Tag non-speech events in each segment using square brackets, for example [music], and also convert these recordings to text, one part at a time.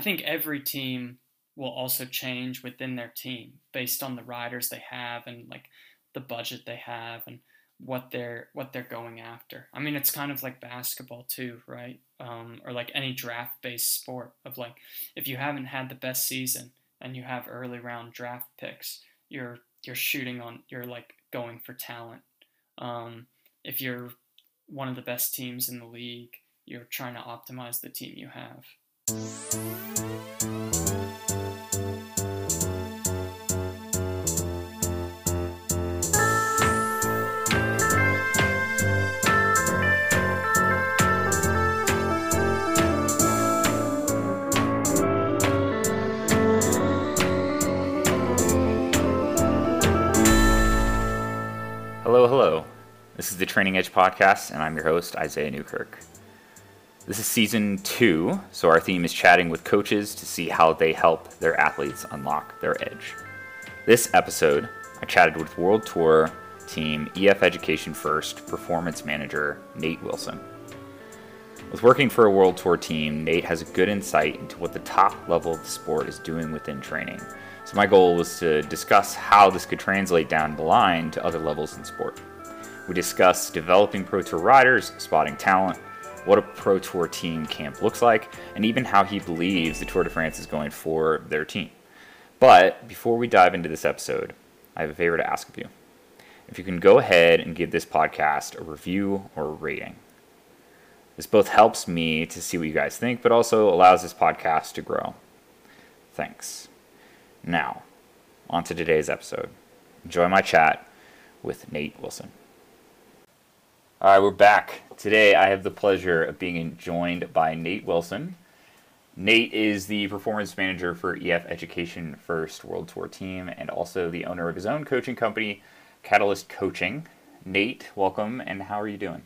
I think every team will also change within their team based on the riders they have and like the budget they have and what they're what they're going after. I mean, it's kind of like basketball too, right? Um, or like any draft-based sport of like if you haven't had the best season and you have early round draft picks, you're you're shooting on you're like going for talent. Um, if you're one of the best teams in the league, you're trying to optimize the team you have. Hello, hello. This is the Training Edge Podcast, and I'm your host, Isaiah Newkirk. This is season two, so our theme is chatting with coaches to see how they help their athletes unlock their edge. This episode, I chatted with World Tour team EF Education First performance manager Nate Wilson. With working for a World Tour team, Nate has a good insight into what the top level of the sport is doing within training. So, my goal was to discuss how this could translate down the line to other levels in sport. We discuss developing Pro Tour riders, spotting talent, what a Pro Tour team camp looks like, and even how he believes the Tour de France is going for their team. But before we dive into this episode, I have a favor to ask of you. If you can go ahead and give this podcast a review or a rating. This both helps me to see what you guys think, but also allows this podcast to grow. Thanks. Now, on to today's episode. Enjoy my chat with Nate Wilson. All right, we're back. Today I have the pleasure of being joined by Nate Wilson. Nate is the performance manager for EF Education First World Tour team and also the owner of his own coaching company, Catalyst Coaching. Nate, welcome, and how are you doing?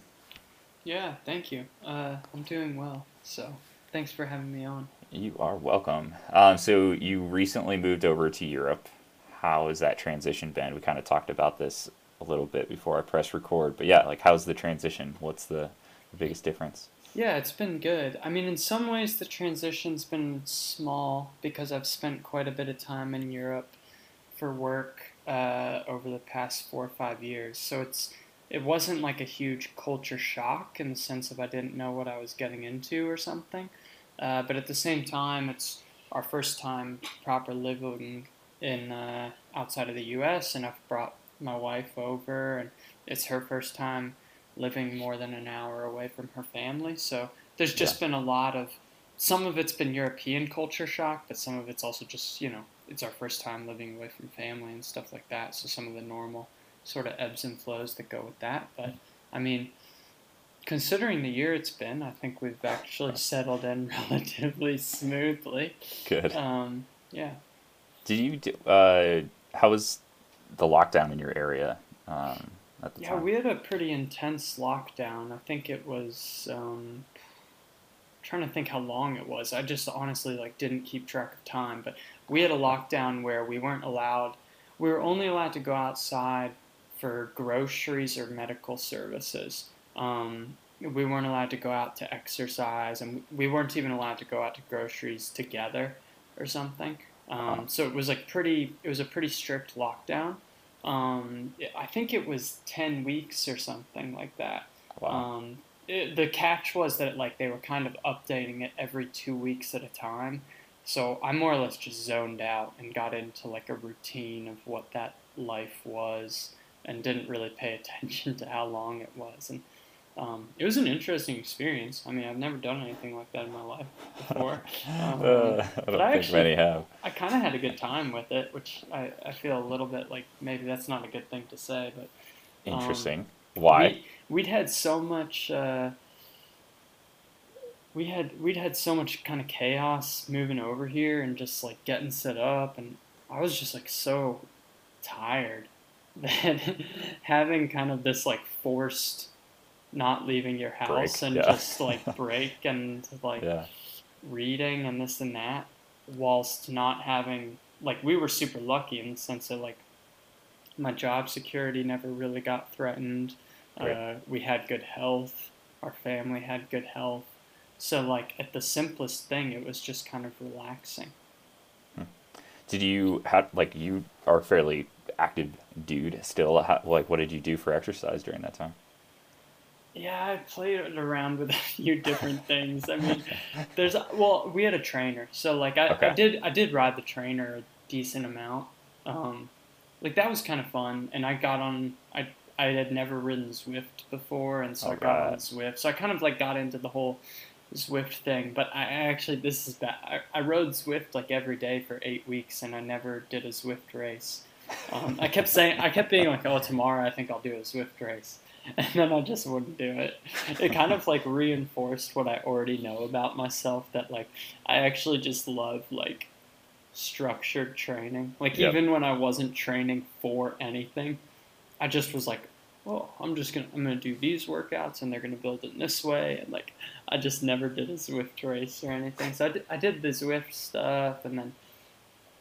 Yeah, thank you. Uh, I'm doing well, so thanks for having me on. You are welcome. Um, so you recently moved over to Europe. How has that transition been? We kind of talked about this a little bit before I press record, but yeah, like how's the transition? What's the, the biggest difference? Yeah, it's been good. I mean, in some ways, the transition's been small because I've spent quite a bit of time in Europe for work uh, over the past four or five years. So it's it wasn't like a huge culture shock in the sense of I didn't know what I was getting into or something. Uh, but at the same time, it's our first time proper living in uh, outside of the U.S. and I've brought my wife over, and it's her first time living more than an hour away from her family. So there's just yeah. been a lot of some of it's been European culture shock, but some of it's also just you know it's our first time living away from family and stuff like that. So some of the normal sort of ebbs and flows that go with that. But I mean, considering the year it's been, I think we've actually settled in [laughs] relatively smoothly. Good. Um, yeah. Did you do? Uh, how was the lockdown in your area um, at the yeah, time? we had a pretty intense lockdown. I think it was. Um, trying to think how long it was. I just honestly like didn't keep track of time, but we had a lockdown where we weren't allowed. We were only allowed to go outside for groceries or medical services. Um, we weren't allowed to go out to exercise, and we weren't even allowed to go out to groceries together or something. Um, so it was like pretty. It was a pretty strict lockdown. Um, I think it was ten weeks or something like that. Wow. Um, it, the catch was that like they were kind of updating it every two weeks at a time. So I more or less just zoned out and got into like a routine of what that life was, and didn't really pay [laughs] attention to how long it was. And um, it was an interesting experience. I mean, I've never done anything like that in my life before. [laughs] Um, uh, I don't but think I actually, many have. I kind of had a good time with it, which I, I feel a little bit like maybe that's not a good thing to say, but um, Interesting. Why? We, would had so much. Uh, we had we'd had so much kind of chaos moving over here and just like getting set up, and I was just like so tired [laughs] that having kind of this like forced not leaving your house Break, and yeah. just like [laughs] break and like Yeah. reading and this and that whilst not having like we were super lucky in the sense that like my job security never really got threatened uh, we had good health our family had good health So like at the simplest thing, it was just kind of relaxing. Did you have like you are a fairly active dude still? How, like, what did you do for exercise during that time? Yeah, I played around with [laughs] a few different things. I mean, there's well, we had a trainer, so like I, Okay. I did I did ride the trainer a decent amount. Um, like that was kind of fun, and I got on. I I had never ridden Zwift before, and so Oh, I got on God. Zwift. So I kind of like got into the whole Zwift thing. But I I actually this is bad. I, I rode Zwift like every day for eight weeks, and I never did a Zwift race. Um, I kept saying I kept being like, oh, tomorrow I think I'll do a Zwift race. [laughs] And then I just wouldn't do it. It kind of like reinforced what I already know about myself that like I actually just love like structured training. Like Yep. even when I wasn't training for anything, I just was like, "Oh, I'm just gonna I'm gonna do these workouts and they're gonna build it in this way." And like I just never did a Zwift race or anything. So I did, I did the Zwift stuff, and then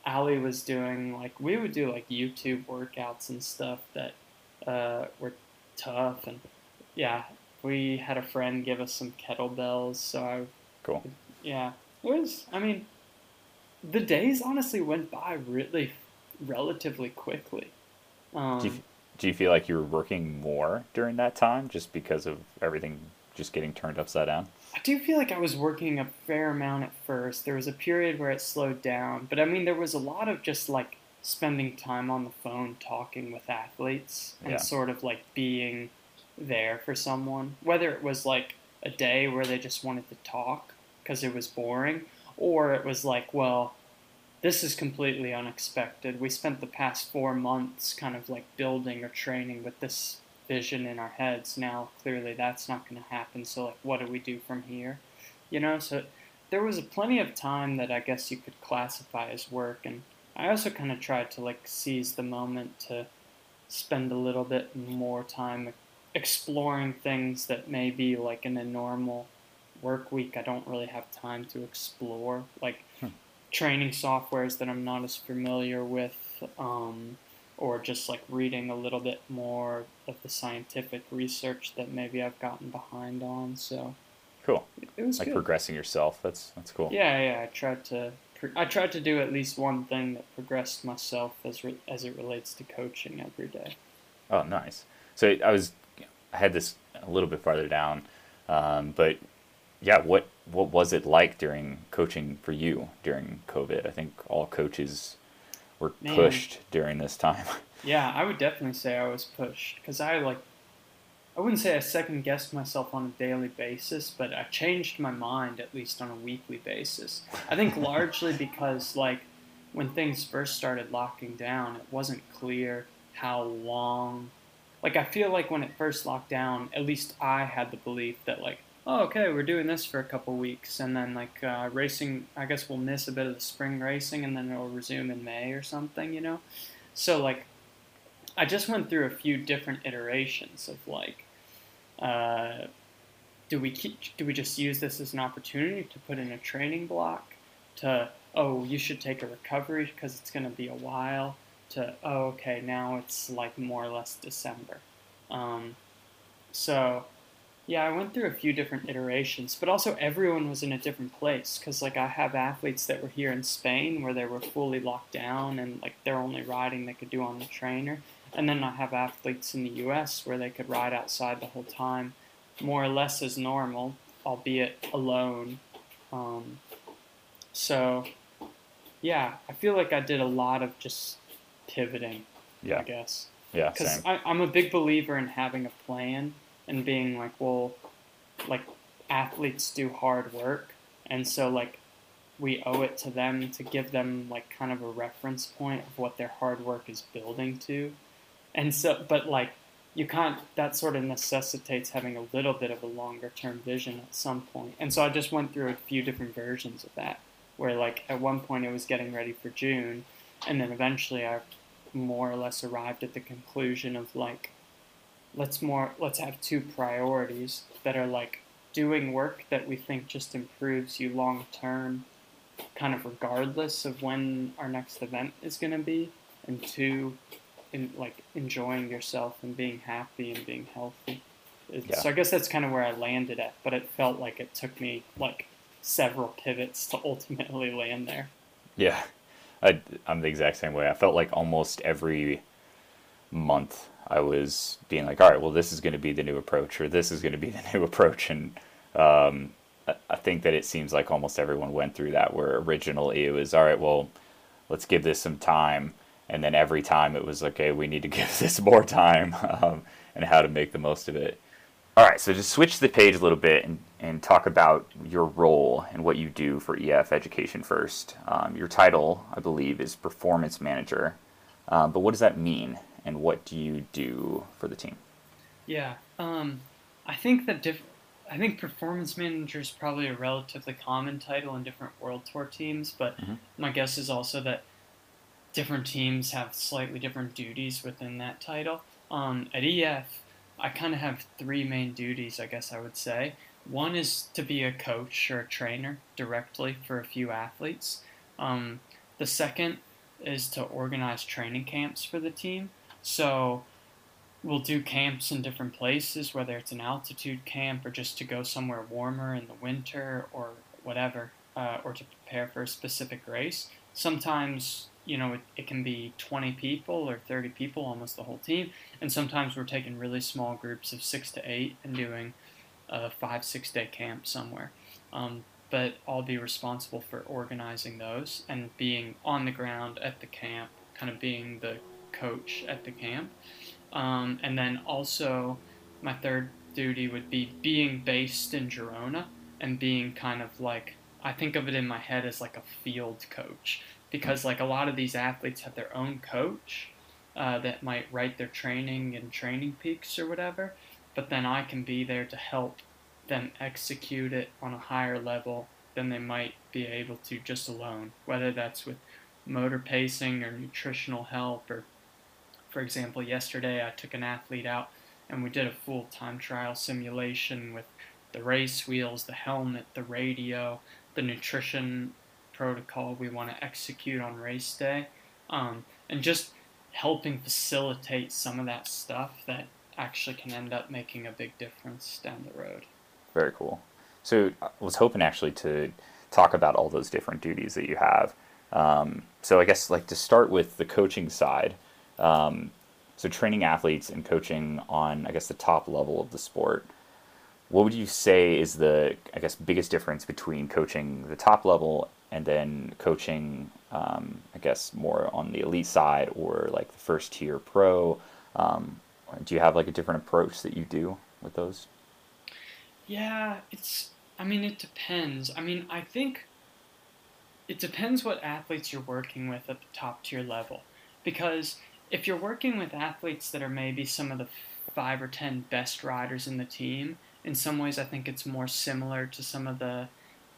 Ali was doing like we would do like YouTube workouts and stuff that uh, were tough, and yeah, we had a friend give us some kettlebells. So I Cool. yeah, it was. I mean, the days honestly went by really, relatively quickly. Um, Do you, do you feel like you were working more during that time just because of everything just getting turned upside down? I do feel like I was working a fair amount at first. There was a period where it slowed down, but I mean, there was a lot of just like spending time on the phone talking with athletes and Yeah. sort of like being there for someone. Whether it was like a day where they just wanted to talk because it was boring, or it was like, well, this is completely unexpected. We spent the past four months kind of like building or training with this vision in our heads. Now, clearly, that's not going to happen. So, like, what do we do from here? You know, so there was plenty of time that I guess you could classify as work. And I also kind of tried to like seize the moment to spend a little bit more time exploring things that maybe like in a normal work week I don't really have time to explore. Like, Hmm. training softwares that I'm not as familiar with, um, or just like reading a little bit more of the scientific research that maybe I've gotten behind on. So Cool. it, was Like good. progressing yourself. That's that's cool. Yeah, yeah. I tried to. Pro- I tried to do at least one thing that progressed myself as re- as it relates to coaching every day. Oh, nice. So I was, I had this a little bit farther down, um, but yeah, what what was it like during coaching for you during COVID? I think all coaches were Man. pushed during this time. [laughs] Yeah, I would definitely say I was pushed because I like. I wouldn't say I second guessed myself on a daily basis, but I changed my mind at least on a weekly basis. I think [laughs] largely because like when things first started locking down, it wasn't clear how long. Like I feel like when it first locked down, at least I had the belief that like, oh okay, we're doing this for a couple weeks, and then like uh, racing. I guess we'll miss a bit of the spring racing, and then it'll resume in May or something, you know. So like I just went through a few different iterations of like, uh, do we keep, do we just use this as an opportunity to put in a training block? To oh, you should take a recovery because it's going to be a while. To oh, okay, now it's like more or less December. Um, so yeah, I went through a few different iterations, but also everyone was in a different place because like I have athletes that were here in Spain where they were fully locked down and like their only riding they could do on the trainer, and then I have athletes in the U.S. where they could ride outside the whole time, more or less as normal, albeit alone. Um, so yeah, I feel like I did a lot of just pivoting, yeah. I guess yeah, because. I'm a big believer in having a plan and being like, well, like athletes do hard work, and so like we owe it to them to give them like kind of a reference point of what their hard work is building to, and so but like you can't that sort of necessitates having a little bit of a longer term vision at some point. and so I just went through a few different versions of that, where like at one point it was getting ready for June, and then eventually I more or less arrived at the conclusion of like let's more let's have two priorities that are like doing work that we think just improves you long term kind of regardless of when our next event is going to be and two in like enjoying yourself and being happy and being healthy Yeah. So I guess that's kind of where I landed at, but it felt like it took me like several pivots to [laughs] ultimately land there. Yeah, I, I'm the exact same way. I felt like almost every month I was being like, all right, well, this is going to be the new approach, or this is going to be the [laughs] new approach. And um, I, I think that it seems like almost everyone went through that, where originally it was, all right, well, let's give this some time. And then every time it was, okay, we need to give [laughs] this more time um, and how to make the most of it. All right, so just switch the page a little bit and, and talk about your role and what you do for EF Education First. Um, your title, I believe, is Performance Manager. Um, but what does that mean, and what do you do for the team? Yeah, um, I think that diff- I think performance manager is probably a relatively common title in different World Tour teams, but Mhm. my guess is also that different teams have slightly different duties within that title. Um, at EF, I kind of have three main duties, I guess I would say. One is to be a coach or a trainer directly for a few athletes. Um, the second is to organize training camps for the team. So we'll do camps in different places, whether it's an altitude camp or just to go somewhere warmer in the winter or whatever, uh, or to prepare for a specific race. Sometimes, you know, it, it can be 20 people or 30 people, almost the whole team. And sometimes we're taking really small groups of six to eight and doing a five, six day camp somewhere. Um, but I'll be responsible for organizing those and being on the ground at the camp, kind of being the coach at the camp. Um, and then also, my third duty would be being based in Girona and being kind of like, I think of it in my head as like a field coach. Because, like, a lot of these athletes have their own coach uh, that might write their training and TrainingPeaks or whatever. But then I can be there to help them execute it on a higher level than they might be able to just alone, whether that's with motor pacing or nutritional help or for example, yesterday I took an athlete out and we did a full time trial simulation with the race wheels, the helmet, the radio, the nutrition protocol we want to execute on race day, um, and just helping facilitate some of that stuff that actually can end up making a big difference down the road. Very cool. So I was hoping actually to talk about all those different duties that you have. Um, so I guess like to start with the coaching side. Um, so training athletes and coaching on I guess the top level of the sport. What would you say is the I guess biggest difference between coaching the top level and then coaching um, I guess more on the elite side or like the first tier pro? Um, do you have like a different approach that you do with those? Yeah, it's. I mean, it depends. I mean, I think it depends what athletes you're working with at the top tier level. Because if you're working with athletes that are maybe some of the five or ten best riders in the team, in some ways I think it's more similar to some of the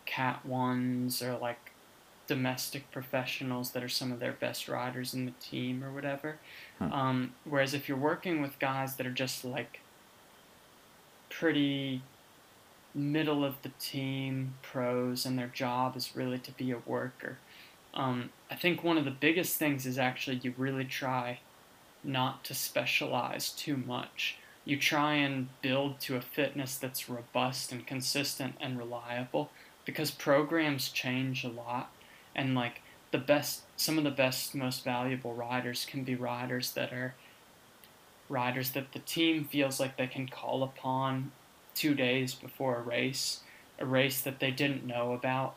Cat ones or like domestic professionals that are some of their best riders in the team or whatever. Hmm. Um, whereas if you're working with guys that are just like pretty middle of the team pros and their job is really to be a worker. Um, I think one of the biggest things is actually you really try not to specialize too much. You try and build to a fitness that's robust and consistent and reliable because programs change a lot and like the best some of the best most valuable riders can be riders that are riders that the team feels like they can call upon two days before a race, a race that they didn't know about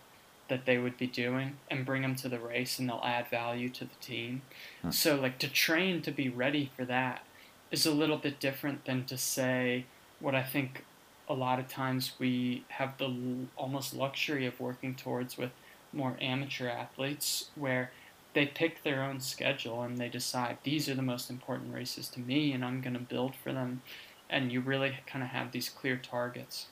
that they would be doing, and bring them to the race, and they'll add value to the team. Hmm. So, like, to train to be ready for that is a little bit different than to say what I think a lot of times we have the l- almost luxury of working towards with more amateur athletes, where they pick their own schedule and they decide these are the most important races to me, and I'm going to build for them and you really kind of have these clear targets.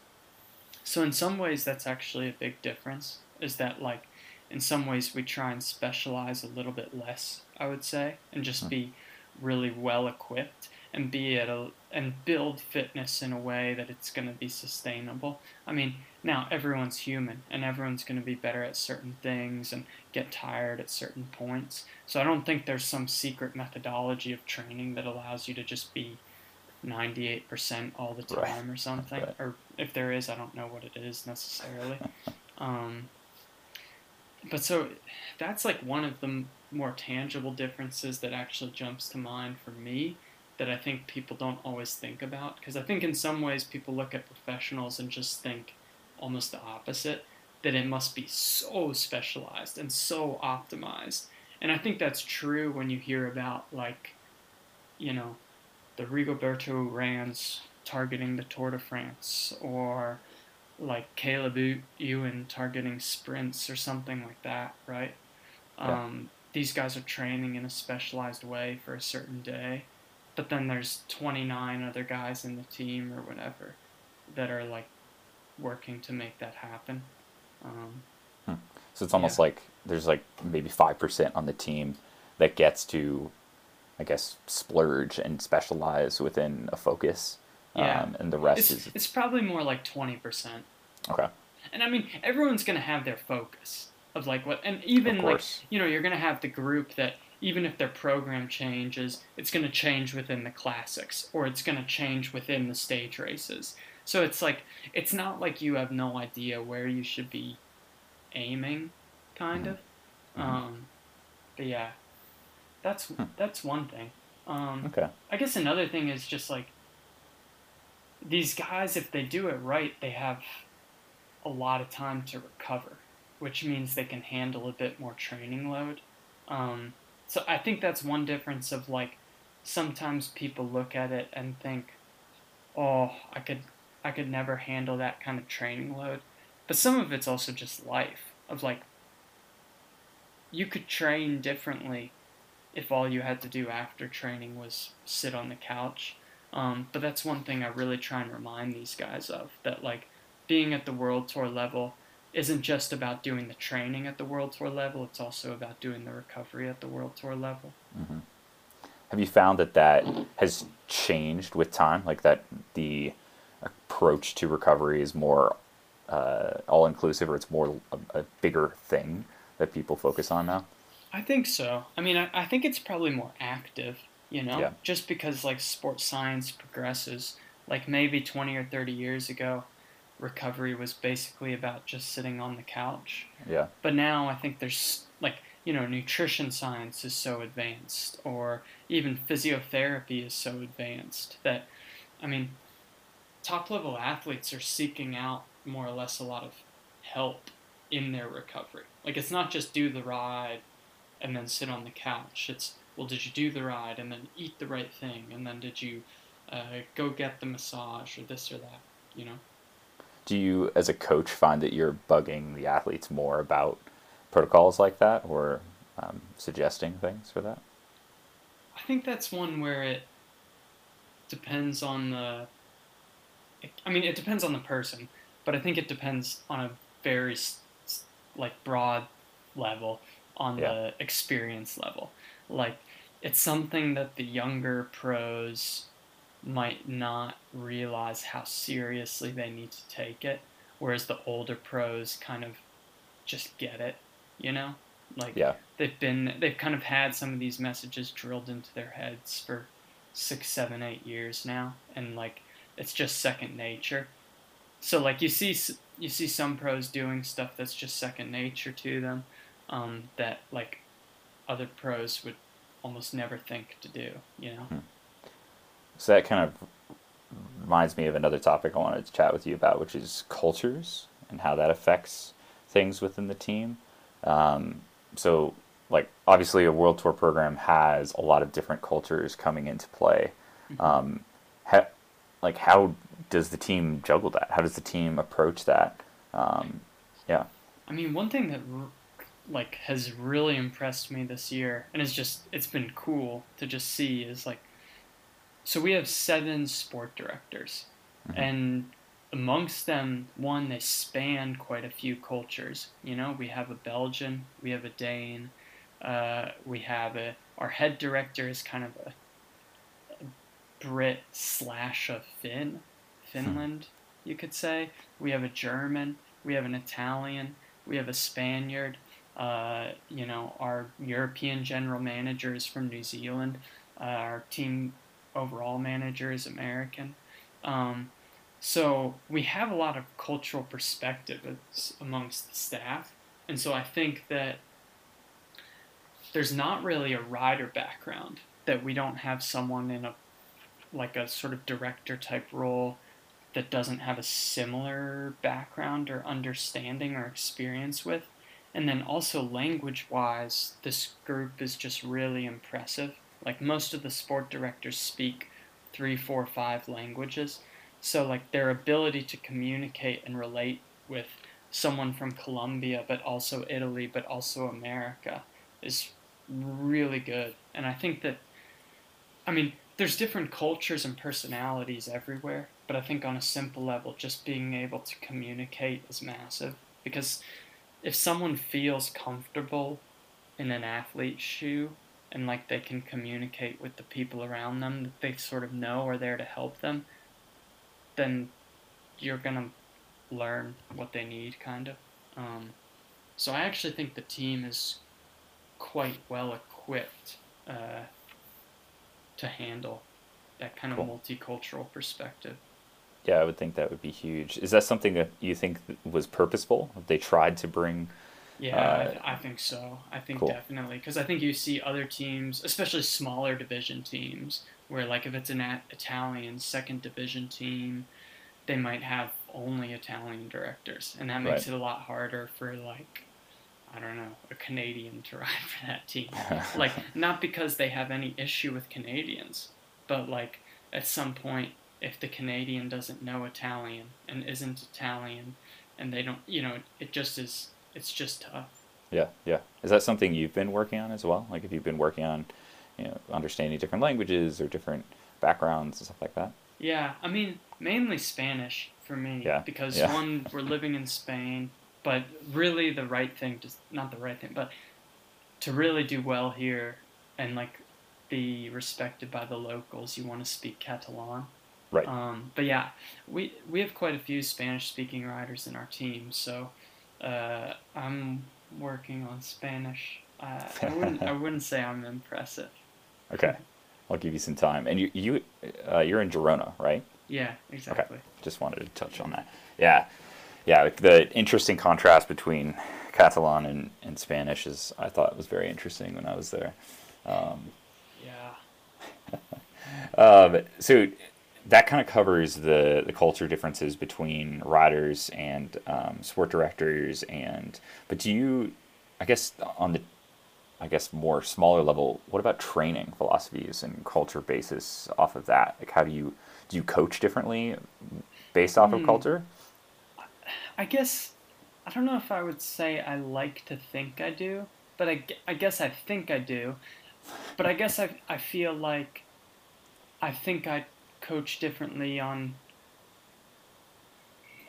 So in some ways that's actually a big difference is that like in some ways we try and specialize a little bit less, I would say, and just hmm. be really well equipped and be at a and build fitness in a way that it's going to be sustainable. I mean, now everyone's human and everyone's going to be better at certain things and get tired at certain points. So I don't think there's some secret methodology of training that allows you to just be 98% all the time Right. or something. Right. Or if there is, I don't know what it is necessarily. [laughs] um, but so that's like one of the more tangible differences that actually jumps to mind for me that I think people don't always think about. Because I think in some ways people look at professionals and just think almost the opposite that it must be so specialized and so optimized. And I think that's true when you hear about, like, you know, the Rigoberto Uráns targeting the Tour de France or like Caleb Ewan targeting sprints or something like that, right? Yeah. Um, these guys are training in a specialized way for a certain day, but then there's 29 other guys in the team or whatever that are like working to make that happen. Um, So it's almost like there's like maybe five percent on the team that gets to, I guess, splurge and specialize within a focus. Yeah. Um, and the rest it's, is it's probably more like 20%. okay. And I mean, everyone's going to have their focus of like what, and even like, you know, you're going to have the group that even if their program changes, it's going to change within the classics or it's going to change within the stage races. So it's like, it's not like you have no idea where you should be aiming, kind Mhm. of. Mhm. Um, but yeah, that's, Hmm. that's one thing. Um, Okay. I guess another thing is just like these guys, if they do it right, they have a lot of time to recover, which means they can handle a bit more training load. Um, so I think that's one difference of like sometimes people look at it and think, "Oh, I could, I could never handle that kind of training load," but some of it's also just life of like you could train differently if all you had to do after training was sit on the couch. Um, but that's one thing I really try and remind these guys of that like being at the world tour level isn't just about doing the training at the world tour level, it's also about doing the recovery at the world tour level. hmm Have you found that that has changed with time? Like that the approach to recovery is more uh, all inclusive, or it's more a, a bigger thing that people focus on now? I think so. I mean, I, I think it's probably more active, you know, Yeah. just because like sports science progresses. Like maybe 20 or 30 years ago, recovery was basically about just sitting on the couch. Yeah. But now I think there's like, you know, nutrition science is so advanced, or even physiotherapy is so advanced that, I mean, top level athletes are seeking out more or less a lot of help in their recovery. Like, it's not just do the ride and then sit on the couch. It's, well, did you do the ride and then eat the right thing? And then did you uh, go get the massage or this or that, you know? Do you, as a coach, find that you're bugging the athletes more about protocols like that, or um, suggesting things for that? I think that's one where it depends on the. I mean, it depends on the person, but I think it depends on a very like broad level on Yeah. the experience level. Like, it's something that the younger pros might not realize how seriously they need to take it, whereas the older pros kind of just get it, you know? Like, Yeah. they've been they've kind of had some of these messages drilled into their heads for six seven eight years now and like it's just second nature so like you see you see some pros doing stuff that's just second nature to them um, that like other pros would almost never think to do you know So that kind of reminds me of another topic I wanted to chat with you about, which is cultures and how that affects things within the team. Um, so, like, obviously, a world tour program has a lot of different cultures coming into play. Um, ha- like, how does the team juggle that? How does the team approach that? Um, yeah. I mean, one thing that like has really impressed me this year, and it's just it's been cool to just see is like, so we have seven sport directors, Mhm. and amongst them, one they span quite a few cultures. You know, we have a Belgian, we have a Dane, uh, we have a our head director is kind of a Brit slash a Finn, Finland, you could say. We have a German, we have an Italian, we have a Spaniard. Uh, you know, our European general manager is from New Zealand. Uh, our team overall manager is American. Um, so we have a lot of cultural perspective amongst the staff, and so I think that there's not really a rider background that we don't have someone in a like a sort of director type role that doesn't have a similar background or understanding or experience with. And then also language wise, this group is just really impressive. Like most of the sport directors speak three, four, five languages. So like their ability to communicate and relate with someone from Colombia, but also Italy, but also America is really good. And I think that, I mean, there's different cultures and personalities everywhere, but I think on a simple level, just being able to communicate is massive. Because if someone feels comfortable in an athlete's shoe and like they can communicate with the people around them that they sort of know are there to help them, then you're gonna learn what they need, kind of. Um, so I actually think the team is quite well equipped uh, to handle that kind of cool. multicultural perspective. Yeah, I would think that would be huge. Is that something that you think was purposeful? They tried to bring. Yeah, uh, I, th- I, think so. I think cool. definitely because I think you see other teams, especially smaller division teams, where like if it's an Italian second division team, they might have only Italian directors, and that makes right. it a lot harder for like I don't know, a Canadian to [laughs] ride for that team. [laughs] like, not because they have any issue with Canadians, but like at some point, if the Canadian doesn't know Italian and isn't Italian, and they don't, you know, it just is, it's just tough. Yeah, yeah. Is that something you've been working on as well? Like, if you've been working on, you know, understanding different languages or different backgrounds and stuff like that? Yeah, I mean, mainly Spanish for me. Yeah. Because yeah. one, [laughs] we're living in Spain but really, the right thing, just not the right thing, but to really do well here and like be respected by the locals, you want to speak Catalan. Right. Um, but yeah, we we have quite a few Spanish-speaking riders in our team, so uh, I'm working on Spanish. Uh, I wouldn't I [laughs] wouldn't say I'm impressive. Okay, I'll give you some time. And you you uh, you're in Girona, right? Yeah, exactly. Okay. Just wanted to touch on that. Yeah yeah, the interesting contrast between Catalan and, and Spanish is I thought was very interesting when I was there. Um, yeah. [laughs] um, so that kind of covers the, the culture differences between riders and um, sport directors and but do you I guess on the I guess more smaller level what about training philosophies and culture basis off of that like how do you do you coach differently based off mm. of hmm. culture I guess I don't know if I would say I like to think I do, but I, I guess I think I do. But I guess I, I feel like I think I coach differently on.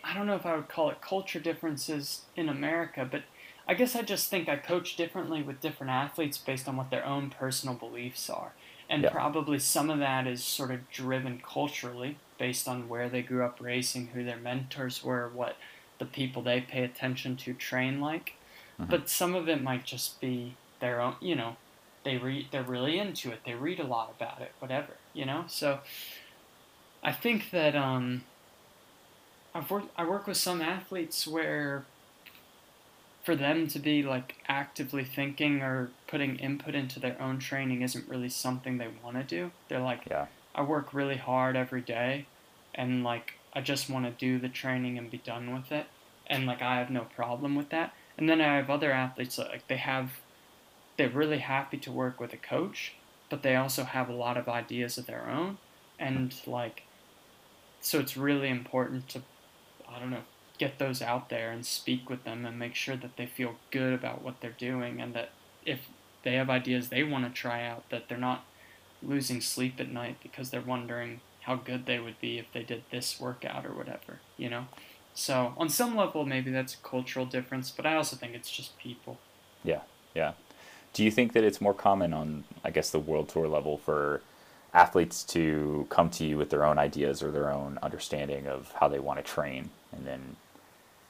I don't know if I would call it culture differences in America, but I guess I just think I coach differently with different athletes based on what their own personal beliefs are. And yeah. probably some of that is sort of driven culturally based on where they grew up racing, who their mentors were, what the people they pay attention to train like. Mm-hmm. But some of it might just be their own, you know, they read, they're really into it. They read a lot about it, whatever, you know. So I think that um, I've worked, I work with some athletes where for them to be like actively thinking or putting input into their own training isn't really something they want to do. They're like, yeah. I work really hard every day, and like I just want to do the training and be done with it. And like I have no problem with that. And then I have other athletes that like they have they're really happy to work with a coach, but they also have a lot of ideas of their own. And like so it's really important to I don't know, get those out there and speak with them and make sure that they feel good about what they're doing and that if they have ideas they want to try out that they're not losing sleep at night because they're wondering how good they would be if they did this workout or whatever, you know? So, on some level, maybe that's a cultural difference, but I also think it's just people. Yeah, yeah. Do you think that it's more common on, I guess, the world tour level for athletes to come to you with their own ideas or their own understanding of how they want to train and then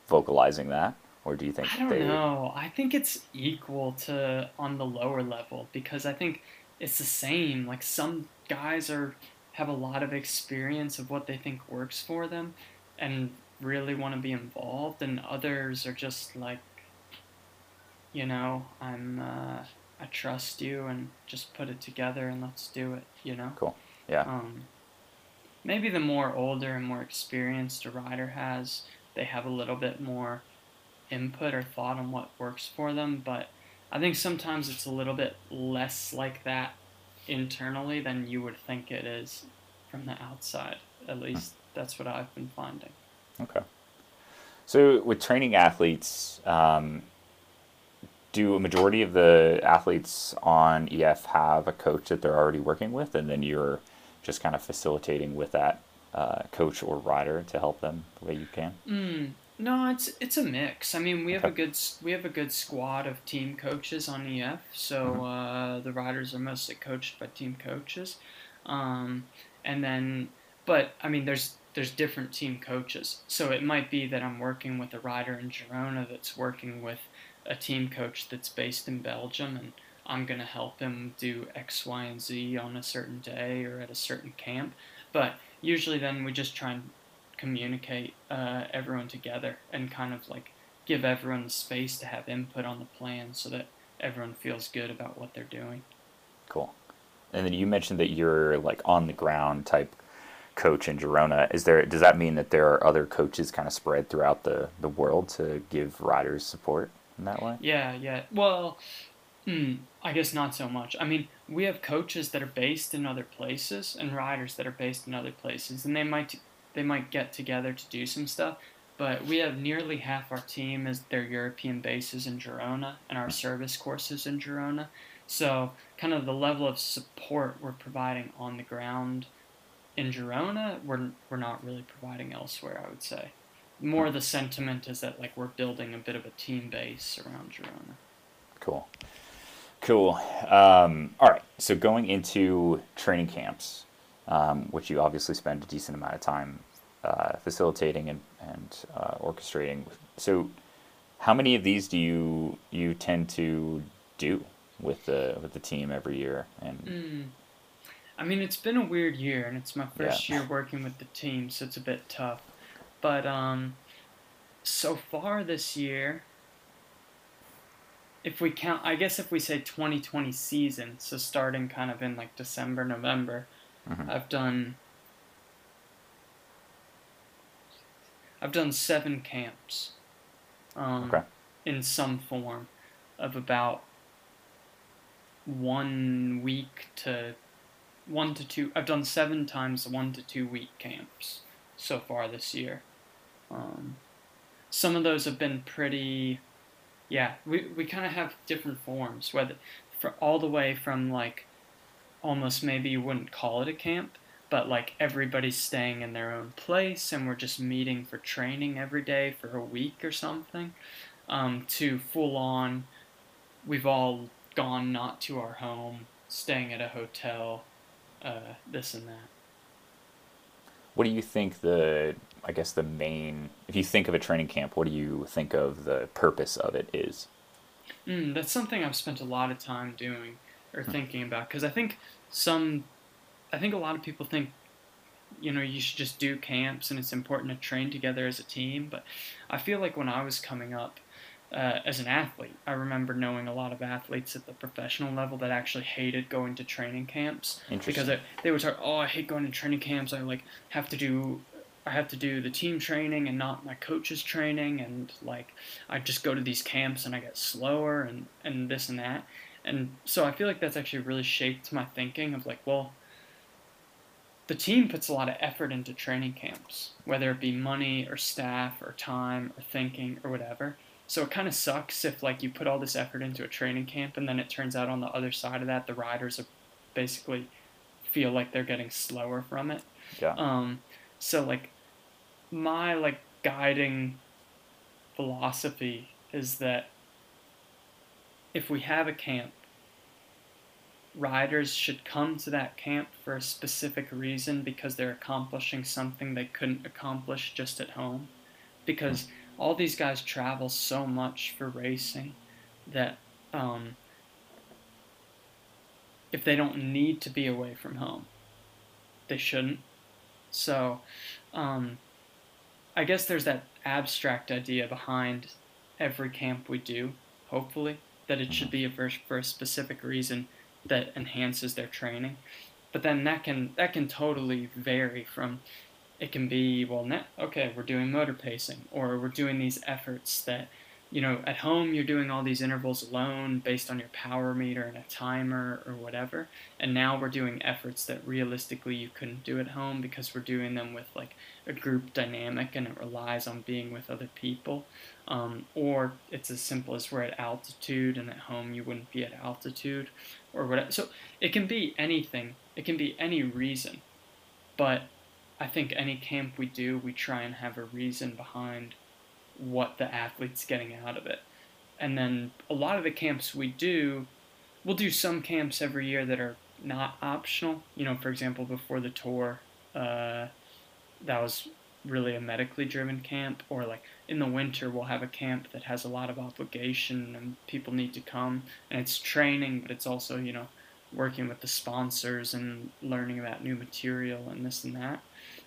vocalizing that? Or do you think I don't they... know. I think it's equal to on the lower level because I think it's the same. Like some guys are have a lot of experience of what they think works for them and really want to be involved and others are just like you know i'm uh, i trust you and just put it together and let's do it you know Cool. Yeah. um, maybe the more older and more experienced a rider has they have a little bit more input or thought on what works for them but i think sometimes it's a little bit less like that internally than you would think it is from the outside. At least that's what i've been finding. Okay. So with training athletes, um, do a majority of the athletes on EF have a coach that they're already working with, and then you're just kind of facilitating with that uh, coach or rider to help them the way you can? Mm, no, it's it's a mix. I mean, we have a good we have a good squad of team coaches on EF. So Mm-hmm. uh, the riders are mostly coached by team coaches, um, and then but I mean, there's there's different team coaches. So it might be that I'm working with a rider in Girona that's working with a team coach that's based in Belgium, and I'm gonna help him do X, Y, and Z on a certain day or at a certain camp. But usually, then we just try and communicate uh, everyone together and kind of like give everyone the space to have input on the plan so that everyone feels good about what they're doing. Cool. And then you mentioned that you're like on the ground type coach in Girona. Is there? Does that mean that there are other coaches kind of spread throughout the the world to give riders support in that way? Yeah, yeah. Well, hmm, I guess not so much. I mean, we have coaches that are based in other places and riders that are based in other places, and they might they might get together to do some stuff. But we have nearly half our team as their European bases in Girona and our service courses in Girona. So, kind of the level of support we're providing on the ground in Girona, we're, we're not really providing elsewhere, I would say. More the sentiment is that like we're building a bit of a team base around Girona. Cool. Cool. Um, all right. So going into training camps, um, which you obviously spend a decent amount of time uh, facilitating and, and uh, orchestrating. So how many of these do you you tend to do with the with the team every year? And Mm. I mean, it's been a weird year, and it's my first Yeah. year working with the team, so it's a bit tough. But um, so far this year, if we count, I guess if we say 2020 season, so starting kind of in like December, November, Mhm. I've done. I've done seven camps. Um, Okay. In some form, of about one week to one to two. I've done seven times one to two week camps so far this year. Um, some of those have been pretty. Yeah, we we kind of have different forms, whether for all the way from like almost maybe you wouldn't call it a camp, but like everybody's staying in their own place and we're just meeting for training every day for a week or something, um, to full on. We've all gone not to our home, staying at a hotel, uh, this and that. what do you think the I guess the main if you think of a training camp, what do you think of the purpose of it is? Mm, that's something I've spent a lot of time doing or thinking about because I think some, I think a lot of people think, you know, you should just do camps and it's important to train together as a team. But I feel like when I was coming up uh, as an athlete, I remember knowing a lot of athletes at the professional level that actually hated going to training camps because they, they would talk, oh, I hate going to training camps. I like have to do. I have to do the team training and not my coach's training, and like I just go to these camps and I get slower and, and this and that. And so I feel like that's actually really shaped my thinking of like, well, the team puts a lot of effort into training camps, whether it be money or staff or time or thinking or whatever. So it kind of sucks if like you put all this effort into a training camp and then it turns out on the other side of that the riders are basically feel like they're getting slower from it. Yeah. Um, so like my like guiding philosophy is that if we have a camp, riders should come to that camp for a specific reason because they're accomplishing something they couldn't accomplish just at home. Because all these guys travel so much for racing that um, if they don't need to be away from home, they shouldn't. So, um, I guess there's that abstract idea behind every camp we do, hopefully, that it should mm-hmm. be for, for a specific reason that enhances their training. But then that can that can totally vary from it can be well okay we're doing motor pacing or we're doing these efforts that you know, at home you're doing all these intervals alone based on your power meter and a timer or whatever. And now we're doing efforts that realistically you couldn't do at home because we're doing them with like a group dynamic and it relies on being with other people. Um, or it's as simple as we're at altitude and at home you wouldn't be at altitude or whatever. So it can be anything, it can be any reason. But I think any camp we do, we try and have a reason behind what the athlete's getting out of it. And then a lot of the camps we do, we'll do some camps every year that are not optional. You know, for example, before the tour, uh, that was really a medically driven camp. Or like in the winter, we'll have a camp that has a lot of obligation and people need to come. And it's training, but it's also, you know, working with the sponsors and learning about new material and this and that.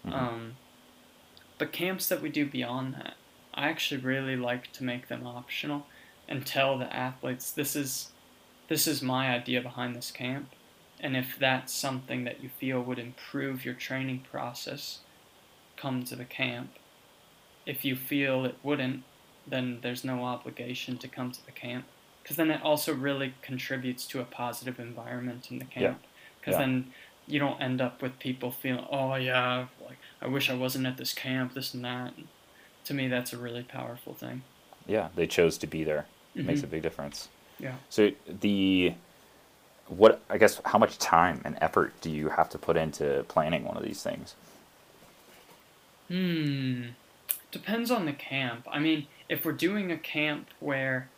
Mm-hmm. Um, but camps that we do beyond that, I actually really like to make them optional and tell the athletes this is this is my idea behind this camp and if that's something that you feel would improve your training process come to the camp if you feel it wouldn't then there's no obligation to come to the camp because then it also really contributes to a positive environment in the camp because yeah. yeah. then you don't end up with people feeling oh yeah like i wish i wasn't at this camp this and that to me, that's a really powerful thing. Yeah, they chose to be there. It mm-hmm. makes a big difference. Yeah. So the what I guess how much time and effort do you have to put into planning one of these things? Hmm. Depends on the camp. I mean, if we're doing a camp where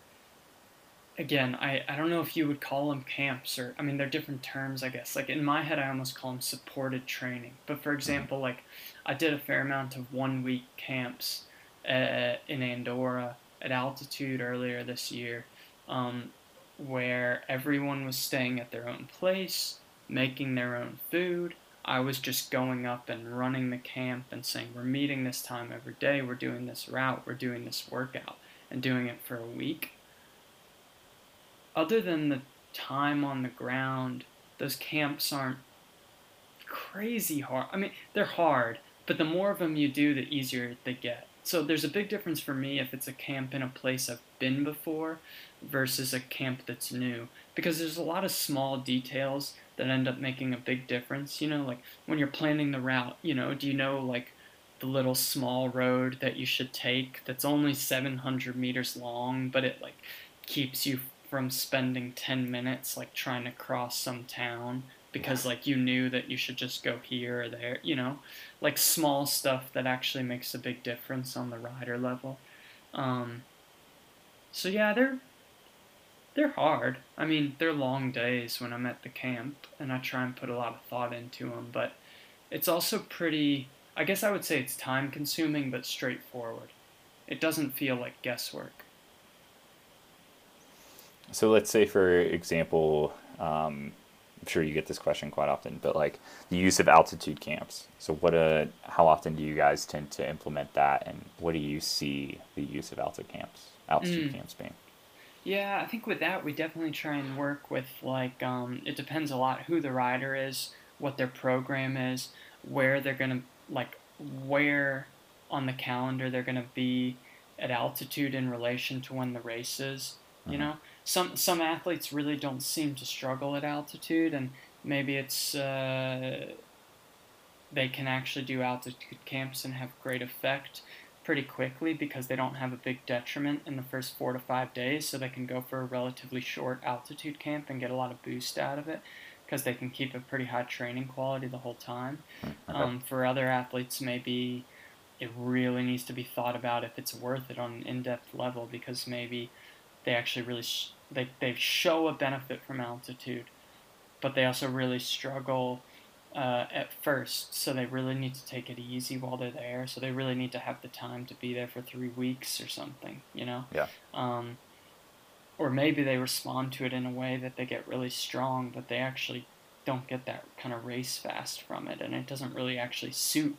again, I, I don't know if you would call them camps or I mean they're different terms I guess. Like in my head I almost call them supported training. But for mm-hmm. example, like I did a fair amount of one week camps uh, in Andorra at altitude earlier this year, um, where everyone was staying at their own place, making their own food. I was just going up and running the camp and saying, We're meeting this time every day, we're doing this route, we're doing this workout, and doing it for a week. Other than the time on the ground, those camps aren't crazy hard. I mean, they're hard, but the more of them you do, the easier they get. So there's a big difference for me if it's a camp in a place I've been before versus a camp that's new because there's a lot of small details that end up making a big difference. You know, like when you're planning the route, you know, do you know like the little small road that you should take that's only 700 meters long, but it like keeps you from spending 10 minutes like trying to cross some town because like you knew that you should just go here or there, you know, like small stuff that actually makes a big difference on the rider level. Um, so yeah, they're they're hard. I mean, they're long days when I'm at the camp, and I try and put a lot of thought into them. But it's also pretty. I guess I would say it's time consuming, but straightforward. It doesn't feel like guesswork. So let's say, for example, um, I'm sure you get this question quite often, but like the use of altitude camps. So what uh how often do you guys tend to implement that and what do you see the use of altitude camps altitude mm. camps being? Yeah, I think with that we definitely try and work with like um, it depends a lot who the rider is, what their program is, where they're gonna like where on the calendar they're gonna be at altitude in relation to when the race is. You mm-hmm. know, some some athletes really don't seem to struggle at altitude, and maybe it's uh, they can actually do altitude camps and have great effect pretty quickly because they don't have a big detriment in the first four to five days, so they can go for a relatively short altitude camp and get a lot of boost out of it because they can keep a pretty high training quality the whole time. Hmm, okay. Um, for other athletes, maybe it really needs to be thought about if it's worth it on an in-depth level because maybe they actually really sh- they they show a benefit from altitude, but they also really struggle uh, at first. So they really need to take it easy while they're there. So they really need to have the time to be there for three weeks or something. You know. Yeah. Um, or maybe they respond to it in a way that they get really strong, but they actually don't get that kind of race fast from it, and it doesn't really actually suit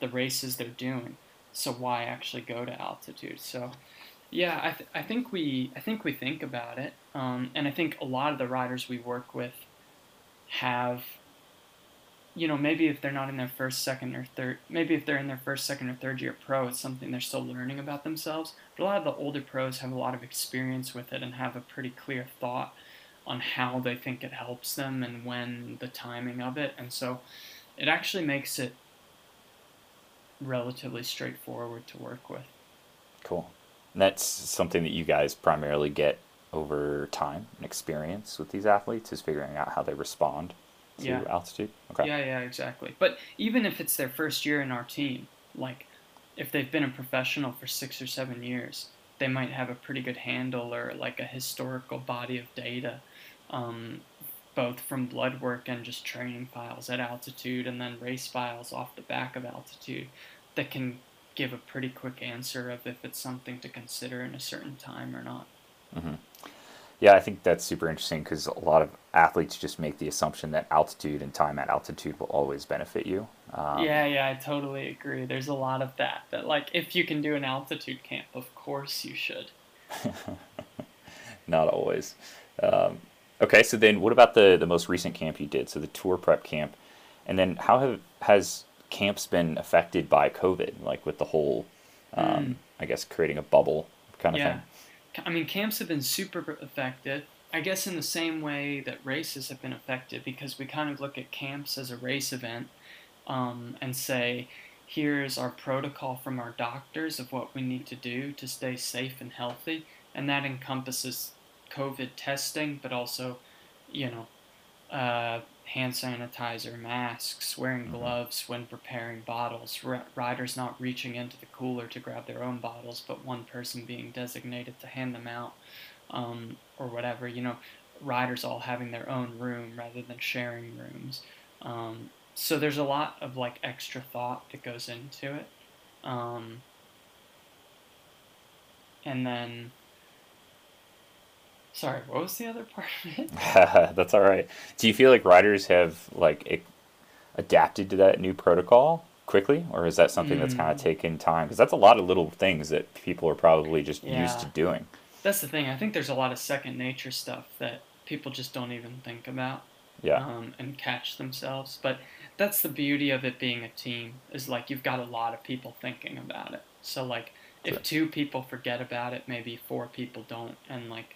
the races they're doing. So why actually go to altitude? So yeah, I, th- I think we I think we think about it, um, and I think a lot of the riders we work with have, you know, maybe if they're not in their first, second, or third, maybe if they're in their first, second, or third year pro, it's something they're still learning about themselves. But a lot of the older pros have a lot of experience with it and have a pretty clear thought on how they think it helps them and when the timing of it, and so it actually makes it relatively straightforward to work with. Cool. And that's something that you guys primarily get over time and experience with these athletes is figuring out how they respond to yeah. altitude. Okay. Yeah, yeah, exactly. But even if it's their first year in our team, like if they've been a professional for six or seven years, they might have a pretty good handle or like a historical body of data, um, both from blood work and just training files at altitude and then race files off the back of altitude that can give a pretty quick answer of if it's something to consider in a certain time or not. Mm-hmm. Yeah, I think that's super interesting because a lot of athletes just make the assumption that altitude and time at altitude will always benefit you. Um, yeah, yeah, I totally agree. There's a lot of that. That like, if you can do an altitude camp, of course you should. [laughs] Not always. Um, okay, so then what about the the most recent camp you did? So the tour prep camp, and then how have has camps been affected by COVID, like with the whole, um, mm. I guess, creating a bubble kind of yeah. thing? I mean, camps have been super affected. I guess in the same way that races have been affected, because we kind of look at camps as a race event um, and say, here's our protocol from our doctors of what we need to do to stay safe and healthy, and that encompasses COVID testing, but also, you know, uh, hand sanitizer, masks, wearing mm-hmm. gloves when preparing bottles, r- riders not reaching into the cooler to grab their own bottles, but one person being designated to hand them out, um, or whatever. You know, riders all having their own room rather than sharing rooms. Um, so there's a lot of like extra thought that goes into it. Um, and then Sorry, what was the other part of it? [laughs] That's all right. Do you feel like riders have like adapted to that new protocol quickly, or is that something mm. that's kind of taken time? Because that's a lot of little things that people are probably just yeah. used to doing. That's the thing. I think there's a lot of second nature stuff that people just don't even think about. Yeah. Um, and catch themselves, but that's the beauty of it being a team. Is like you've got a lot of people thinking about it. So like, if two people forget about it, maybe four people don't, and like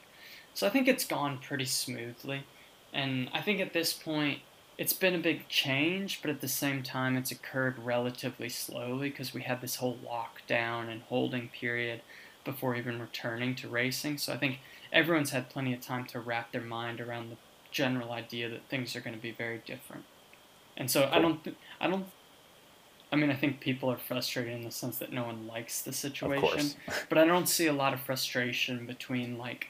so I think it's gone pretty smoothly. And I think at this point, it's been a big change, but at the same time, it's occurred relatively slowly because we had this whole lockdown and holding period before even returning to racing. So I think everyone's had plenty of time to wrap their mind around the general idea that things are going to be very different. And so I don't, th- I don't, I mean, I think people are frustrated in the sense that no one likes the situation, but I don't see a lot of frustration between like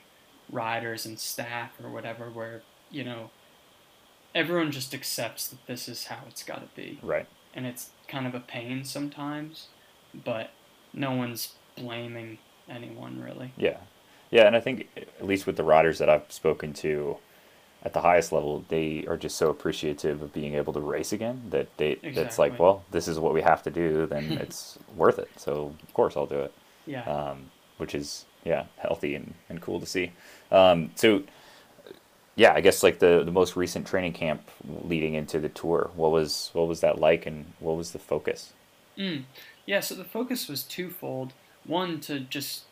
riders and staff or whatever where you know everyone just accepts that this is how it's got to be. Right. And it's kind of a pain sometimes but no one's blaming anyone really. Yeah. Yeah and i think at least with the riders that i've spoken to at the highest level they are just so appreciative of being able to race again that they exactly. that's like well this is what we have to do then [laughs] it's worth it. So of course i'll do it. Yeah. Um, which is yeah healthy and, and cool to see um, so yeah, I guess like the the most recent training camp leading into the tour. What was what was that like, and what was the focus? Mm. Yeah, so the focus was twofold. One to just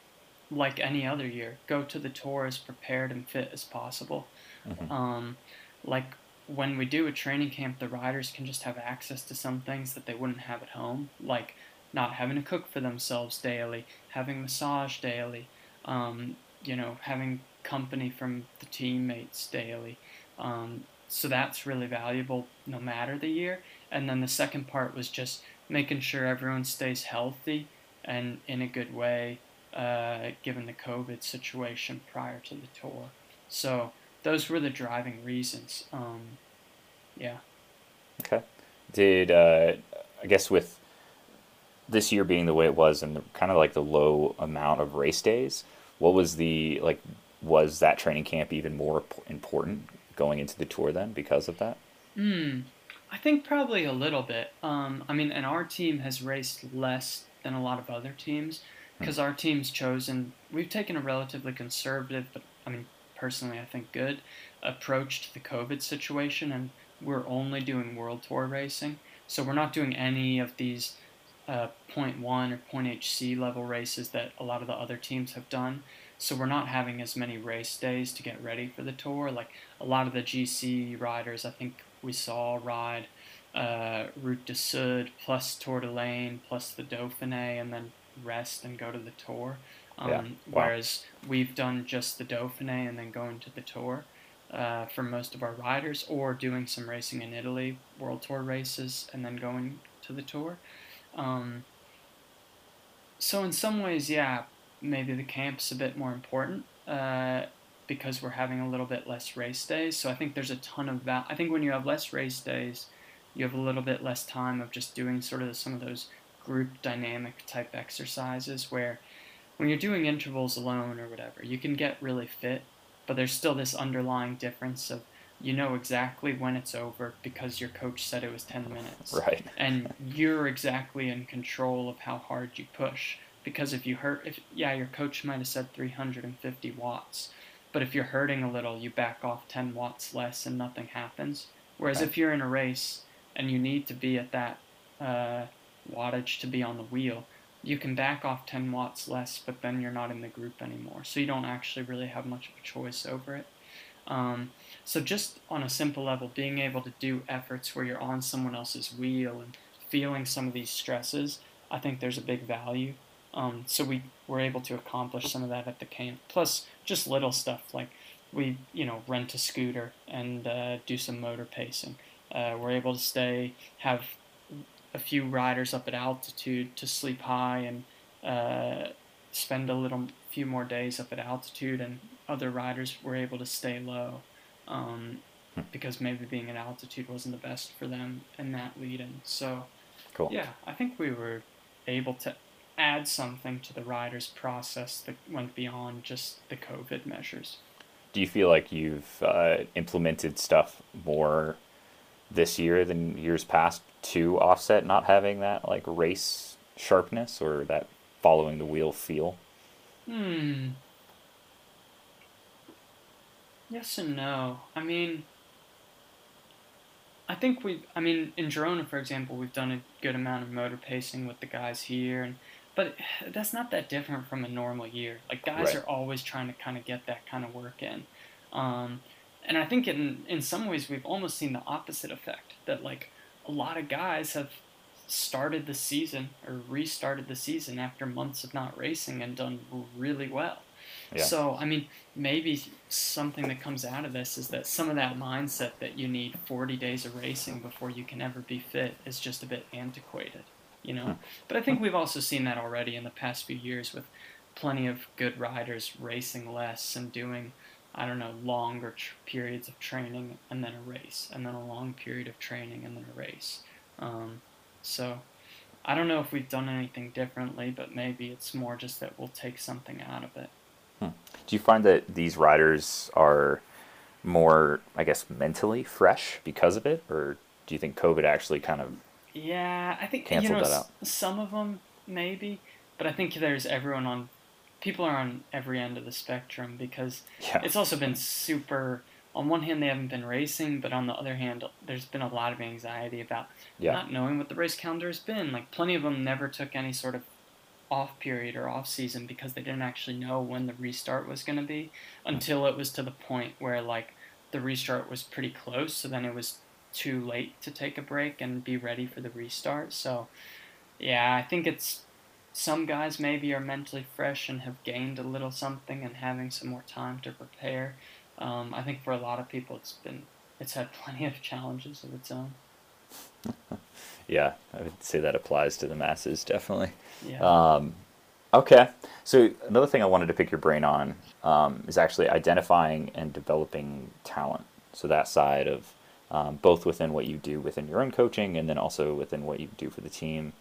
like any other year, go to the tour as prepared and fit as possible. Mm-hmm. Um, like when we do a training camp, the riders can just have access to some things that they wouldn't have at home, like not having to cook for themselves daily, having massage daily, um, you know, having company from the teammates daily. Um, so that's really valuable no matter the year. And then the second part was just making sure everyone stays healthy and in a good way, uh, given the COVID situation prior to the tour. So those were the driving reasons. Um, yeah. Okay. Did uh, I guess with this year being the way it was and the, kind of like the low amount of race days, what was the like was that training camp even more important going into the tour then because of that? Hmm. I think probably a little bit. Um, I mean, and our team has raced less than a lot of other teams because our team's chosen. We've taken a relatively conservative, but I mean, personally, I think good approach to the COVID situation, and we're only doing World Tour racing. So we're not doing any of these uh, 0.1 or 0.HC level races that a lot of the other teams have done. So we're not having as many race days to get ready for the tour. Like a lot of the GC riders, I think we saw ride uh, Route du Sud plus Tour de l'Ain plus the Dauphiné and then rest and go to the tour. Um, yeah. wow. Whereas we've done just the Dauphiné and then going to the tour uh, for most of our riders, or doing some racing in Italy, World Tour races, and then going to the tour. Um, so in some ways, yeah, maybe the camp's a bit more important uh, because we're having a little bit less race days. So I think there's a ton of that. I think when you have less race days, you have a little bit less time of just doing sort of some of those group dynamic type exercises where when you're doing intervals alone or whatever, you can get really fit, but there's still this underlying difference of you know exactly when it's over because your coach said it was 10 minutes. Right. And you're exactly in control of how hard you push because if you hurt if yeah, your coach might have said 350 watts, but if you're hurting a little, you back off 10 watts less and nothing happens. Whereas if you're in a race and you need to be at that uh, wattage to be on the wheel, you can back off 10 watts less, but then you're not in the group anymore. So you don't actually really have much of a choice over it. Um, so just on a simple level, being able to do efforts where you're on someone else's wheel and feeling some of these stresses, I think there's a big value. Um, so we were able to accomplish some of that at the camp. Plus, just little stuff like we, you know, rent a scooter and uh, do some motor pacing. Uh, we're able to stay, have a few riders up at altitude to sleep high and uh, spend a little few more days up at altitude, and other riders were able to stay low um, hmm. because maybe being at altitude wasn't the best for them in that lead in. So, cool. yeah, I think we were able to add something to the riders' process that went beyond just the COVID measures. Do you feel like you've uh, implemented stuff more this year than years past to offset not having that like race sharpness or that following the wheel feel? Hmm. Yes and no. I mean, I think we. I mean, in Girona, for example, we've done a good amount of motor pacing with the guys here, and but that's not that different from a normal year. Like guys right. are always trying to kind of get that kind of work in. Um, and I think in in some ways we've almost seen the opposite effect that like a lot of guys have started the season or restarted the season after months of not racing and done really well. Yeah. So, I mean, maybe something that comes out of this is that some of that mindset that you need 40 days of racing before you can ever be fit is just a bit antiquated, you know? Hmm. But I think we've also seen that already in the past few years with plenty of good riders racing less and doing I don't know, longer tr- periods of training and then a race, and then a long period of training and then a race. Um, so I don't know if we've done anything differently, but maybe it's more just that we'll take something out of it. Hmm. Do you find that these riders are more, I guess, mentally fresh because of it, or do you think COVID actually kind of yeah, I think canceled you know, that out? Some of them maybe, but I think there's everyone on people are on every end of the spectrum because yeah. it's also been super. On one hand, they haven't been racing, but on the other hand, there's been a lot of anxiety about yeah. not knowing what the race calendar has been. Like plenty of them never took any sort of off period or off season because they didn't actually know when the restart was going to be until it was to the point where like the restart was pretty close. So then it was too late to take a break and be ready for the restart. So yeah, I think it's some guys maybe are mentally fresh and have gained a little something and having some more time to prepare. Um, I think for a lot of people, it's been it's had [laughs] plenty of challenges of its own. [laughs] yeah, I would say that applies to the masses definitely. Yeah. Um, okay, so another thing I wanted to pick your brain on um, is actually identifying and developing talent. So that side of um, both within what you do within your own coaching and then also within what you do for the team.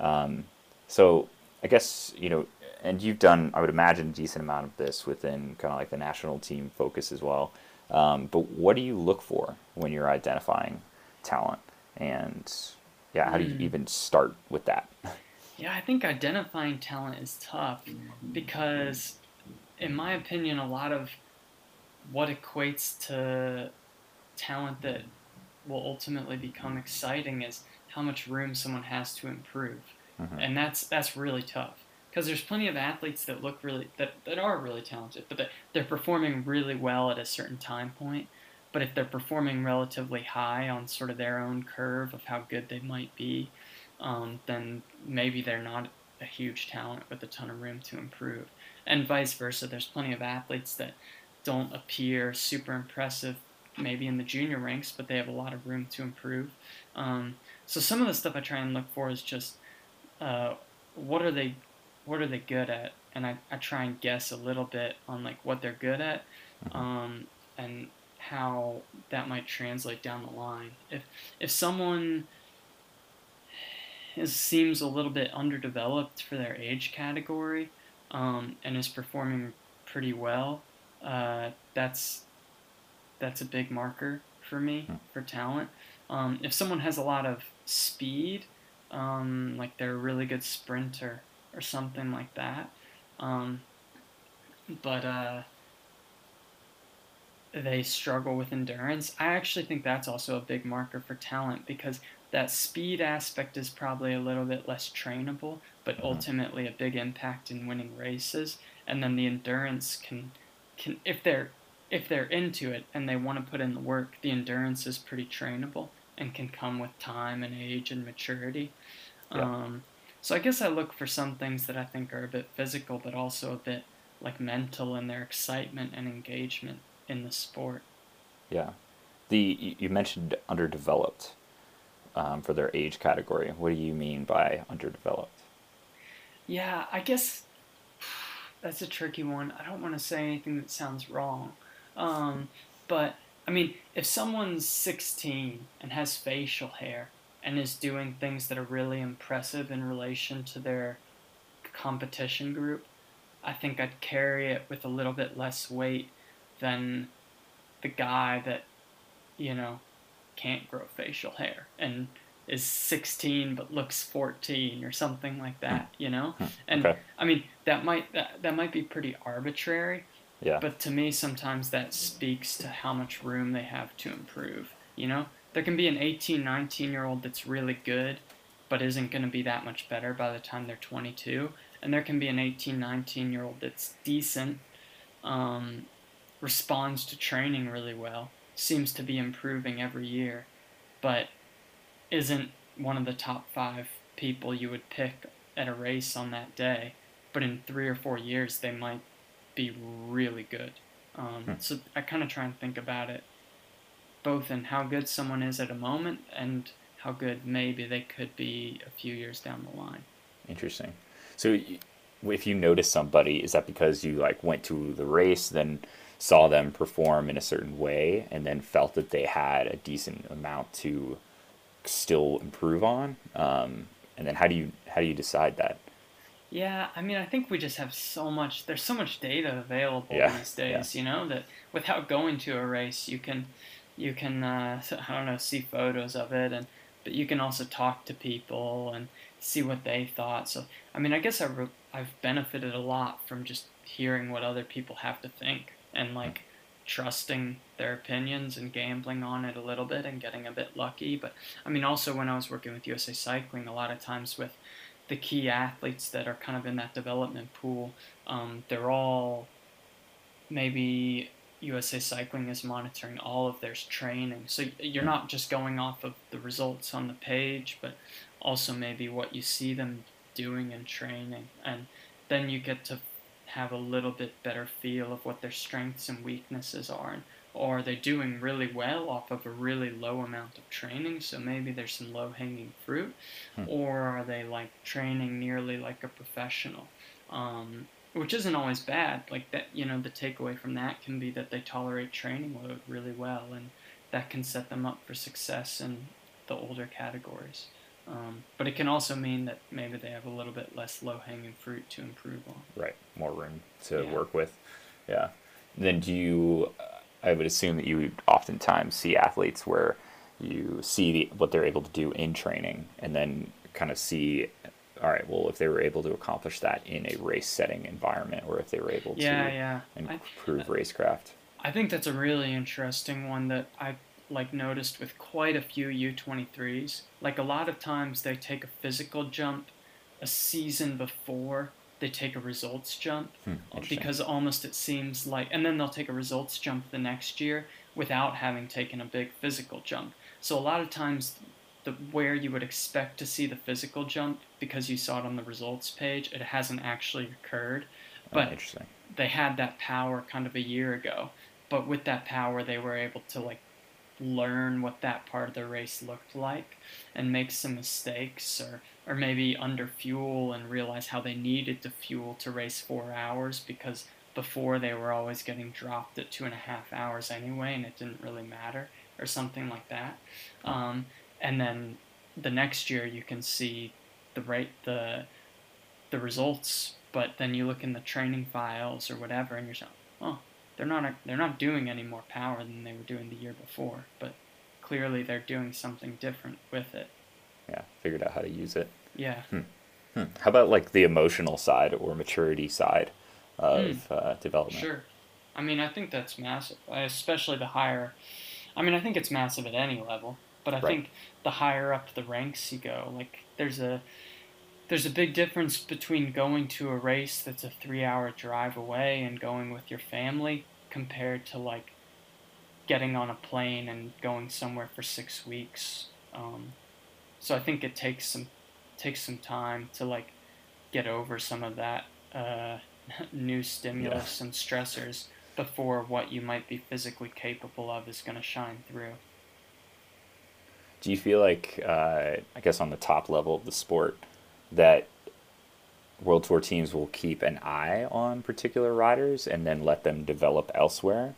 Um, so I guess you know, and you've done, I would imagine, a decent amount of this within kind of like the national team focus as well. Um, but what do you look for when you're identifying talent? And yeah, how do you Mm. even start with that? Yeah, I think identifying talent is tough because, in my opinion, a lot of what equates to talent that will ultimately become exciting is how much room someone has to improve, Mhm. and that's that's really tough because there's plenty of athletes that look really that, that are really talented, but that they're performing really well at a certain time point. But if they're performing relatively high on sort of their own curve of how good they might be, um, then maybe they're not a huge talent with a ton of room to improve. And vice versa, there's plenty of athletes that don't appear super impressive maybe in the junior ranks, but they have a lot of room to improve. Um, so some of the stuff I try and look for is just uh, what are they what are they good at, and I, I try and guess a little bit on like what they're good at, Mhm. um, and how that might translate down the line. If if someone is, seems a little bit underdeveloped for their age category um, and is performing pretty well, uh, that's that's a big marker for me Hmm. for talent. Um, if someone has a lot of speed, um, like they're a really good sprinter or something like that, um, but uh, they struggle with endurance, I actually think that's also a big marker for talent because that speed aspect is probably a little bit less trainable, but Mhm. ultimately a big impact in winning races. And then the endurance can, can if they're if they're into it and they want to put in the work, the endurance is pretty trainable and can come with time and age and maturity. Yeah. Um, so I guess I look for some things that I think are a bit physical, but also a bit like mental in their excitement and engagement in the sport. Yeah. The you mentioned underdeveloped um, for their age category. What do you mean by underdeveloped? Yeah, I guess that's a tricky one. I don't want to say anything that sounds wrong. Um, but, I mean, if someone's 16 and has facial hair and is doing things that are really impressive in relation to their competition group, I think I'd carry it with a little bit less weight than the guy that, you know, can't grow facial hair and is 16 but looks 14 or something like that, you know? Hmm. And Okay. I mean, that might that, that might be pretty arbitrary, Yeah. but to me sometimes that speaks to how much room they have to improve, you know? There can be an 18, 19 year old that's really good but isn't going to be that much better by the time they're 22, and there can be an 18, 19 year old that's decent um, responds to training really well, seems to be improving every year, but isn't one of the top five people you would pick at a race on that day. But in three or four years, they might be really good. Um, Hmm. So I kind of try and think about it both in how good someone is at a moment and how good maybe they could be a few years down the line. Interesting. So if you notice somebody, is that because you like went to the race, then saw them perform in a certain way, and then felt that they had a decent amount to still improve on? Um, and then how do you how do you decide that? Yeah, I mean, I think we just have so much. There's so much data available Yeah, these days, you know, that without going to a race, you can, you can, uh, [laughs] I don't know, see photos of it, and but you can also talk to people and see what they thought. So, I mean, I guess I re- I've benefited a lot from just hearing what other people have to think and like trusting their opinions and gambling on it a little bit and getting a bit lucky. But I mean, also when I was working with USA Cycling, a lot of times with the key athletes that are kind of in that development pool, um, they're all maybe USA Cycling is monitoring all of their training. So you're not just going off of the results on the page, but also maybe what you see them doing in training. And then you get to have a little bit better feel of what their strengths and weaknesses are. And, or are they doing really well off of a really low amount of training? So maybe there's some low hanging fruit. Hmm. Or are they like training nearly like a professional? Um, which isn't always bad. Like that, you know, the takeaway from that can be that they tolerate training load really well, and that can set them up for success in the older categories. Um, but it can also mean that maybe they have a little bit less low hanging fruit to improve on. Right, more room to Yeah. work with. Yeah. Then do you? I would assume that you would oftentimes see athletes where you see the, what they're able to do in training, and then kind of see, all right, well, if they were able to accomplish that in a race setting environment, or if they were able Yeah, to yeah. improve racecraft. I think that's a really interesting one that I like noticed with quite a few U23s. Like a lot of times they take a physical jump a season before they take a results jump Hmm, because almost it seems like and then they'll take a results jump the next year without having taken a big physical jump. So a lot of times the where you would expect to see the physical jump because you saw it on the results page, it hasn't actually occurred. Oh, But interesting. they had that power kind of a year ago. But with that power, they were able to like learn what that part of the race looked like and make some mistakes or or maybe under fuel and realize how they needed to fuel to race four hours because before they were always getting dropped at two and a half hours anyway and it didn't really matter or something like that. Um, and then the next year you can see the rate the the results but then you look in the training files or whatever and you're saying oh they're not they're not doing any more power than they were doing the year before but clearly they're doing something different with it Yeah, figured out how to use it. yeah Hmm. How about like the emotional side or maturity side of uh, development? Hmm. Sure. I mean, I think that's massive, especially the higher. I mean, I think it's massive at any level, but I Right. think the higher up the ranks you go, like there's a there's a big difference between going to a race that's a three hour drive away and going with your family compared to like getting on a plane and going somewhere for six weeks. Um, so I think it takes some takes some time to like get over some of that uh, [laughs] new stimulus and stressors before what you might be physically capable of is going to shine through. Do you feel like, uh, I guess, on the top level of the sport, that World Tour teams will keep an eye on particular riders and then let them develop elsewhere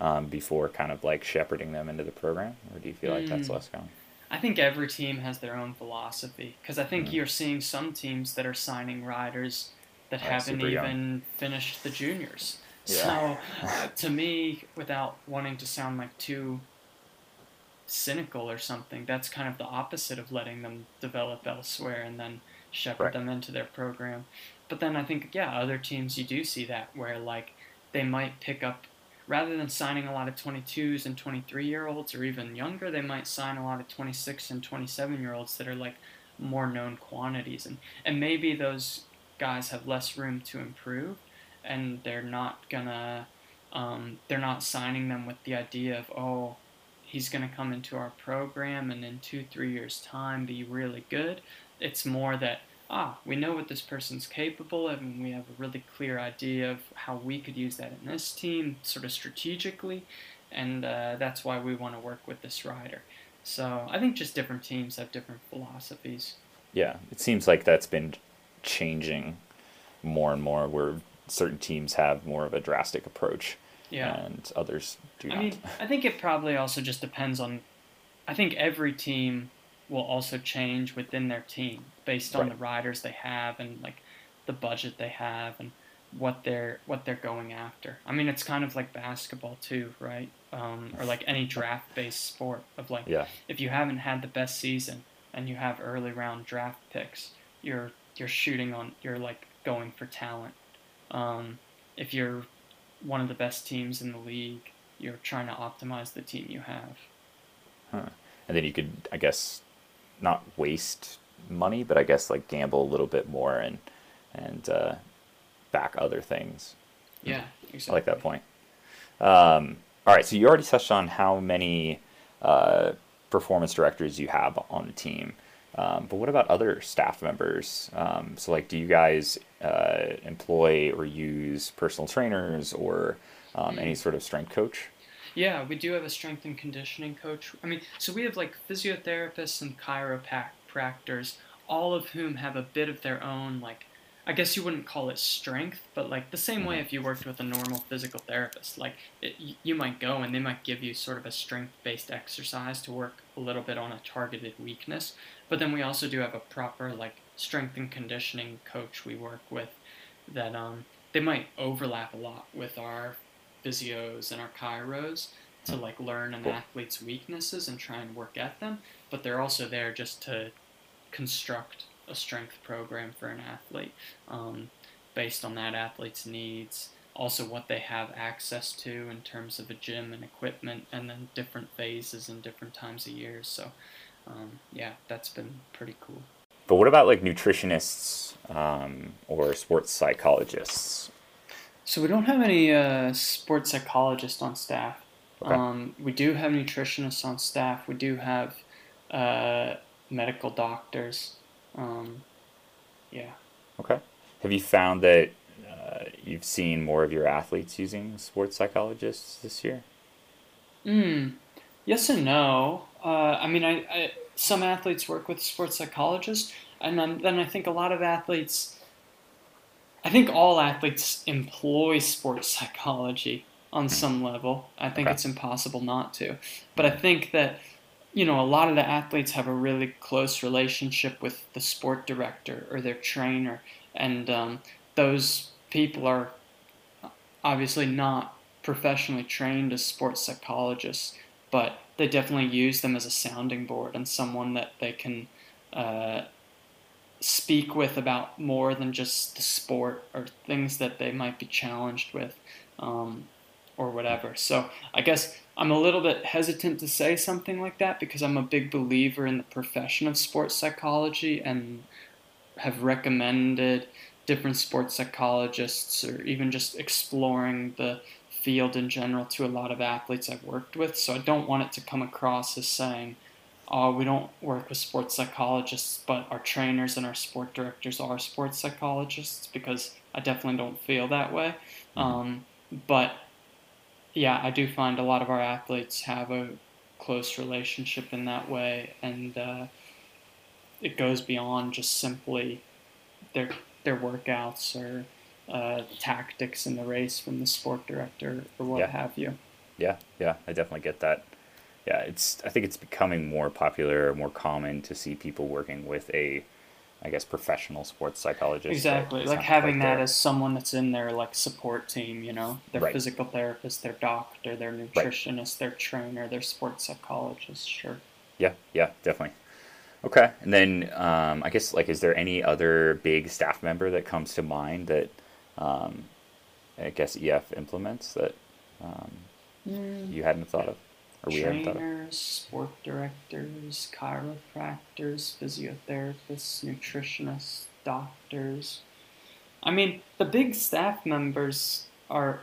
um, before kind of like shepherding them into the program? Or do you feel like that's Mm. less common? I think every team has their own philosophy because I think Mhm. you're seeing some teams that are signing riders that haven't young. even finished the juniors. Yeah. So, uh, [laughs] to me, without wanting to sound like too cynical or something, that's kind of the opposite of letting them develop elsewhere and then shepherd Right. them into their program. But then I think, yeah, other teams you do see that where like they might pick up rather than signing a lot of 22s and 23 year olds or even younger, they might sign a lot of 26 and 27 year olds that are like more known quantities. And, and maybe those guys have less room to improve and they're not gonna, um, they're not signing them with the idea of, oh, he's gonna come into our program and in two, three years' time be really good. It's more that, ah, we know what this person's capable of, and we have a really clear idea of how we could use that in this team, sort of strategically, and uh, that's why we want to work with this rider. So I think just different teams have different philosophies. Yeah, it seems like that's been changing more and more where certain teams have more of a drastic approach Yeah. and others do I not. mean, I think it probably also just depends on. I think every team will also change within their team based on Right. the riders they have and like the budget they have and what they're what they're going after. I mean, it's kind of like basketball too, right? Um, or like any draft-based sport of like yeah, if you haven't had the best season and you have early round draft picks, you're you're shooting on you're like going for talent. Um, if you're one of the best teams in the league, you're trying to optimize the team you have. Huh. and then you could, I guess, not waste money, but I guess like gamble a little bit more and and uh, back other things. Yeah, exactly. I like that point. Um, all right, so you already touched on how many uh, performance directors you have on the team, um, but what about other staff members? Um, so, like, do you guys uh, employ or use personal trainers or um, any sort of strength coach? Yeah, we do have a strength and conditioning coach. I mean, so we have like physiotherapists and chiropractors, all of whom have a bit of their own, like, I guess you wouldn't call it strength, but like the same way if you worked with a normal physical therapist, like it, you might go and they might give you sort of a strength-based exercise to work a little bit on a targeted weakness. But then we also do have a proper like strength and conditioning coach we work with that um, they might overlap a lot with our physios and our chiros, to like learn an athlete's weaknesses and try and work at them, but they're also there just to construct a strength program for an athlete um, based on that athlete's needs. Also, what they have access to in terms of a gym and equipment, and then different phases and different times of years. So, um, yeah, that's been pretty cool. But what about like nutritionists um, or sports psychologists? So we don't have any uh, sports psychologists on staff. Okay. Um, we do have nutritionists on staff. We do have uh, medical doctors. Um, yeah. Okay. Have you found that uh, you've seen more of your athletes using sports psychologists this year? Mm, yes and no. Uh, I mean, I, I some athletes work with sports psychologists, and then, then I think a lot of athletes. I think all athletes employ sports [laughs] psychology on some level. I think Okay. it's impossible not to. But I think that you know a lot of the athletes have a really close relationship with the sport director or their trainer, and um, those people are obviously not professionally trained as sports psychologists, but they definitely use them as a sounding board and someone that they can uh, speak with about more than just the sport or things that they might be challenged with um, or whatever. So I guess I'm a little bit hesitant to say something like that because I'm a big believer in the profession of sports psychology and have recommended different sports psychologists or even just exploring the field in general to a lot of athletes I've worked with. So I don't want it to come across as saying, oh, we don't work with sports psychologists, but our trainers and our sport directors are sports psychologists because I definitely don't feel that way. Um, but yeah, I do find a lot of our athletes have a close relationship in that way, and uh, it goes beyond just simply their their workouts or uh, tactics in the race from the sport director or what Yeah. have you. Yeah, yeah, I definitely get that. Yeah, it's I think it's becoming more popular, more common to see people working with a, I guess, professional sports psychologist. Exactly, like having that there. as someone that's in their like support team. You know, their Right. physical therapist, their doctor, their nutritionist, their trainer, their sports psychologist. Sure. Yeah, yeah, definitely. Okay, and then um, I guess like, is there any other big staff member that comes to mind that um, I guess EF implements that um, you hadn't thought of, or we? Trainers, sport directors, chiropractors, physiotherapists, nutritionists, doctors. I mean, the big staff members are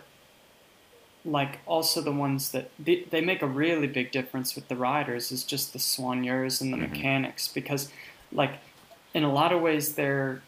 like also the ones that they, they make a really big difference with the riders is just the soigneurs and the Mhm. mechanics because like in a lot of ways they're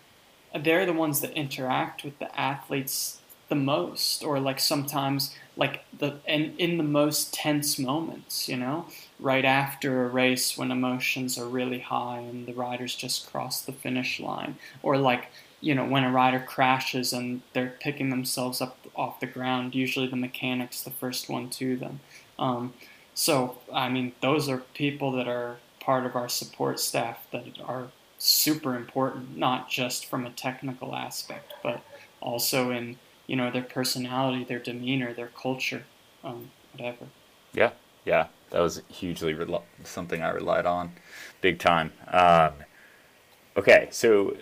they're the ones that interact with the athletes the most or like sometimes like the and in the most tense moments you know? Right after a race when emotions are really high and the riders just cross the finish line. Or like you know when a rider crashes and they're picking themselves up off the ground usually the mechanic's the first one to them. Um, so i mean those are people that are part of our support staff that are super important not just from a technical aspect but also in you know their personality their demeanor their culture um, whatever Yeah, yeah, that was hugely rel- something I relied on, big time. Um, okay, so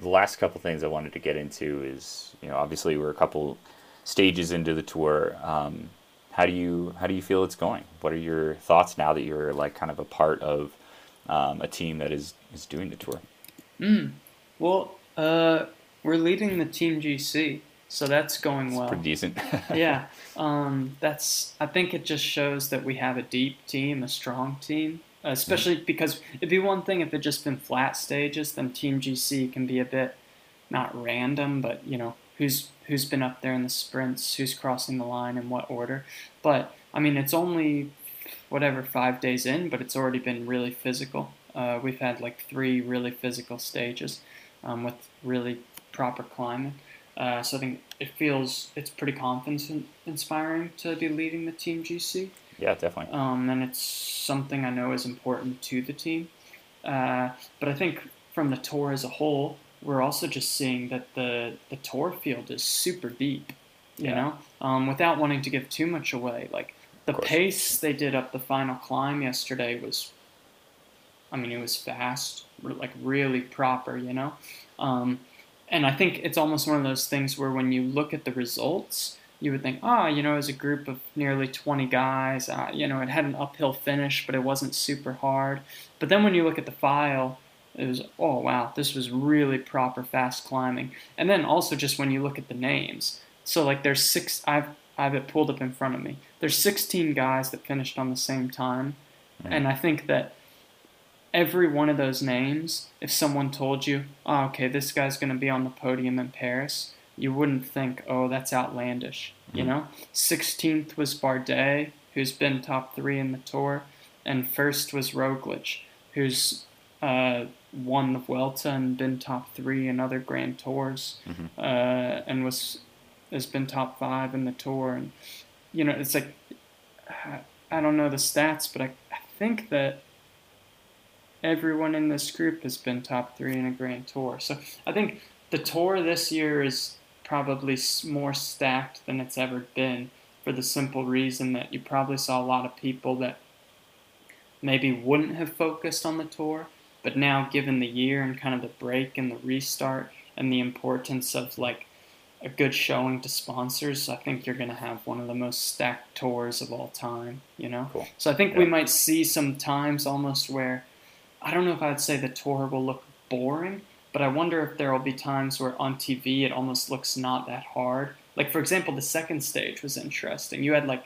the last couple things I wanted to get into is, you know, obviously we're a couple stages into the tour. Um, how do you how do you feel it's going? What are your thoughts now that you're like kind of a part of um, a team that is is doing the tour? mm. well uh, we're leading the team gc so that's going It's well pretty decent. [laughs] yeah, um, that's. I think it just shows that we have a deep team, a strong team. Especially because it'd be one thing if it just been flat stages, then Team GC can be a bit not random, but you know who's who's been up there in the sprints, who's crossing the line, in what order. But I mean, it's only whatever five days in, but it's already been really physical. Uh, we've had like three really physical stages um, with really proper climbing. Uh, so I think it feels it's pretty confidence inspiring to be leading the team GC, yeah, definitely. um, and it's something I know is important to the team. Uh, but I think from the tour as a whole, we're also just seeing that the the tour field is super deep. You Yeah. know, um, without wanting to give too much away, like The pace they did up the final climb yesterday was, I mean, it was fast, like really proper, you know. Um, and I think it's almost one of those things where when you look at the results, you would think, ah, oh, you know, was a group of nearly 20 guys. Uh, you know, it had an uphill finish, but it wasn't super hard. But then when you look at the file, it was, oh, wow, this was really proper fast climbing. And then also just when you look at the names. So, like, there's six, I've, I have it pulled up in front of me. There's 16 guys that finished on the same time. Mm-hmm. And I think that every one of those names, if someone told you, oh, okay, this guy's going to be on the podium in Paris, you wouldn't think, oh, that's outlandish. Mm-hmm. You know, 16th was Bardet, who's been top three in the tour, and first was Roglic, who's uh, won the Vuelta and been top three in other Grand Tours, mm-hmm. uh, and was has been top five in the tour. And you know, it's like I don't know the stats, but I, I think that everyone in this group has been top three in a Grand Tour. So I think the tour this year is probably more stacked than it's ever been for the simple reason that you probably saw a lot of people that maybe wouldn't have focused on the tour, but now given the year and kind of the break and the restart and the importance of like a good showing to sponsors, I think you're going to have one of the most stacked tours of all time, you know? Cool. So I think yeah. we might see some times almost where I don't know if I'd say the tour will look boring, but I wonder if there will be times where on TV it almost looks not that hard. Like for example, the second stage was interesting. You had like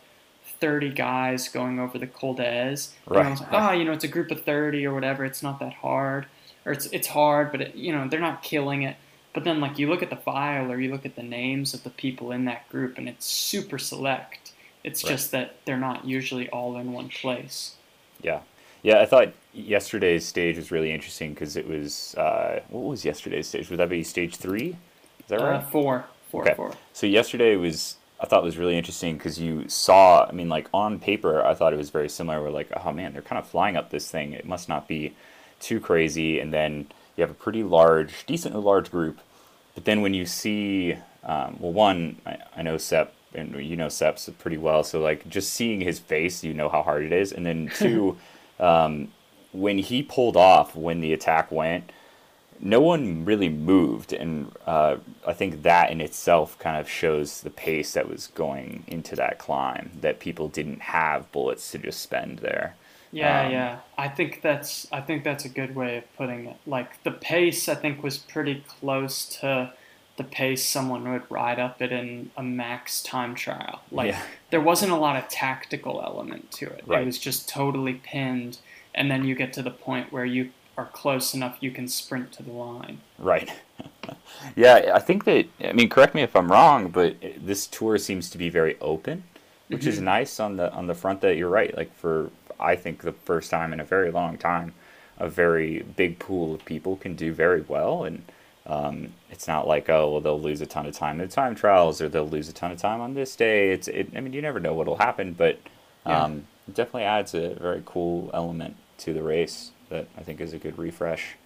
30 guys going over the Col d'Èze. Right. And I was like, ah, oh, you know, it's a group of 30 or whatever. It's not that hard, or it's it's hard, but it, you know, they're not killing it. But then like you look at the file or you look at the names of the people in that group, and it's super select. It's right. just that they're not usually all in one place. Yeah. Yeah, I thought yesterday's stage was really interesting because it was uh, what was yesterday's stage? Would that be stage three? Is that right? Uh, four. Four. Okay. Four. So yesterday was I thought was really interesting because you saw. I mean, like on paper, I thought it was very similar. We're like, oh man, they're kind of flying up this thing. It must not be too crazy. And then you have a pretty large, decently large group. But then when you see, um, well, one, I, I know Sepp and you know Sepp's pretty well. So like just seeing his face, you know how hard it is. And then [laughs] two. Um, when he pulled off when the attack went, no one really moved, and uh, I think that in itself kind of shows the pace that was going into that climb. That people didn't have bullets to just spend there. Yeah, um, yeah. I think that's I think that's a good way of putting it. Like the pace, I think was pretty close to the pace someone would ride up it in a max time trial. Like yeah. there wasn't a lot of tactical element to it. Right. It was just totally pinned and then you get to the point where you are close enough you can sprint to the line. Right. [laughs] yeah, I think that I mean correct me if I'm wrong, but this tour seems to be very open, which mm-hmm. is nice on the on the front that you're right. Like for I think the first time in a very long time, a very big pool of people can do very well and um, it's not like oh well they'll lose a ton of time in the time trials or they'll lose a ton of time on this day. It's it, I mean you never know what'll happen, but um, yeah. it definitely adds a very cool element to the race that I think is a good refresh.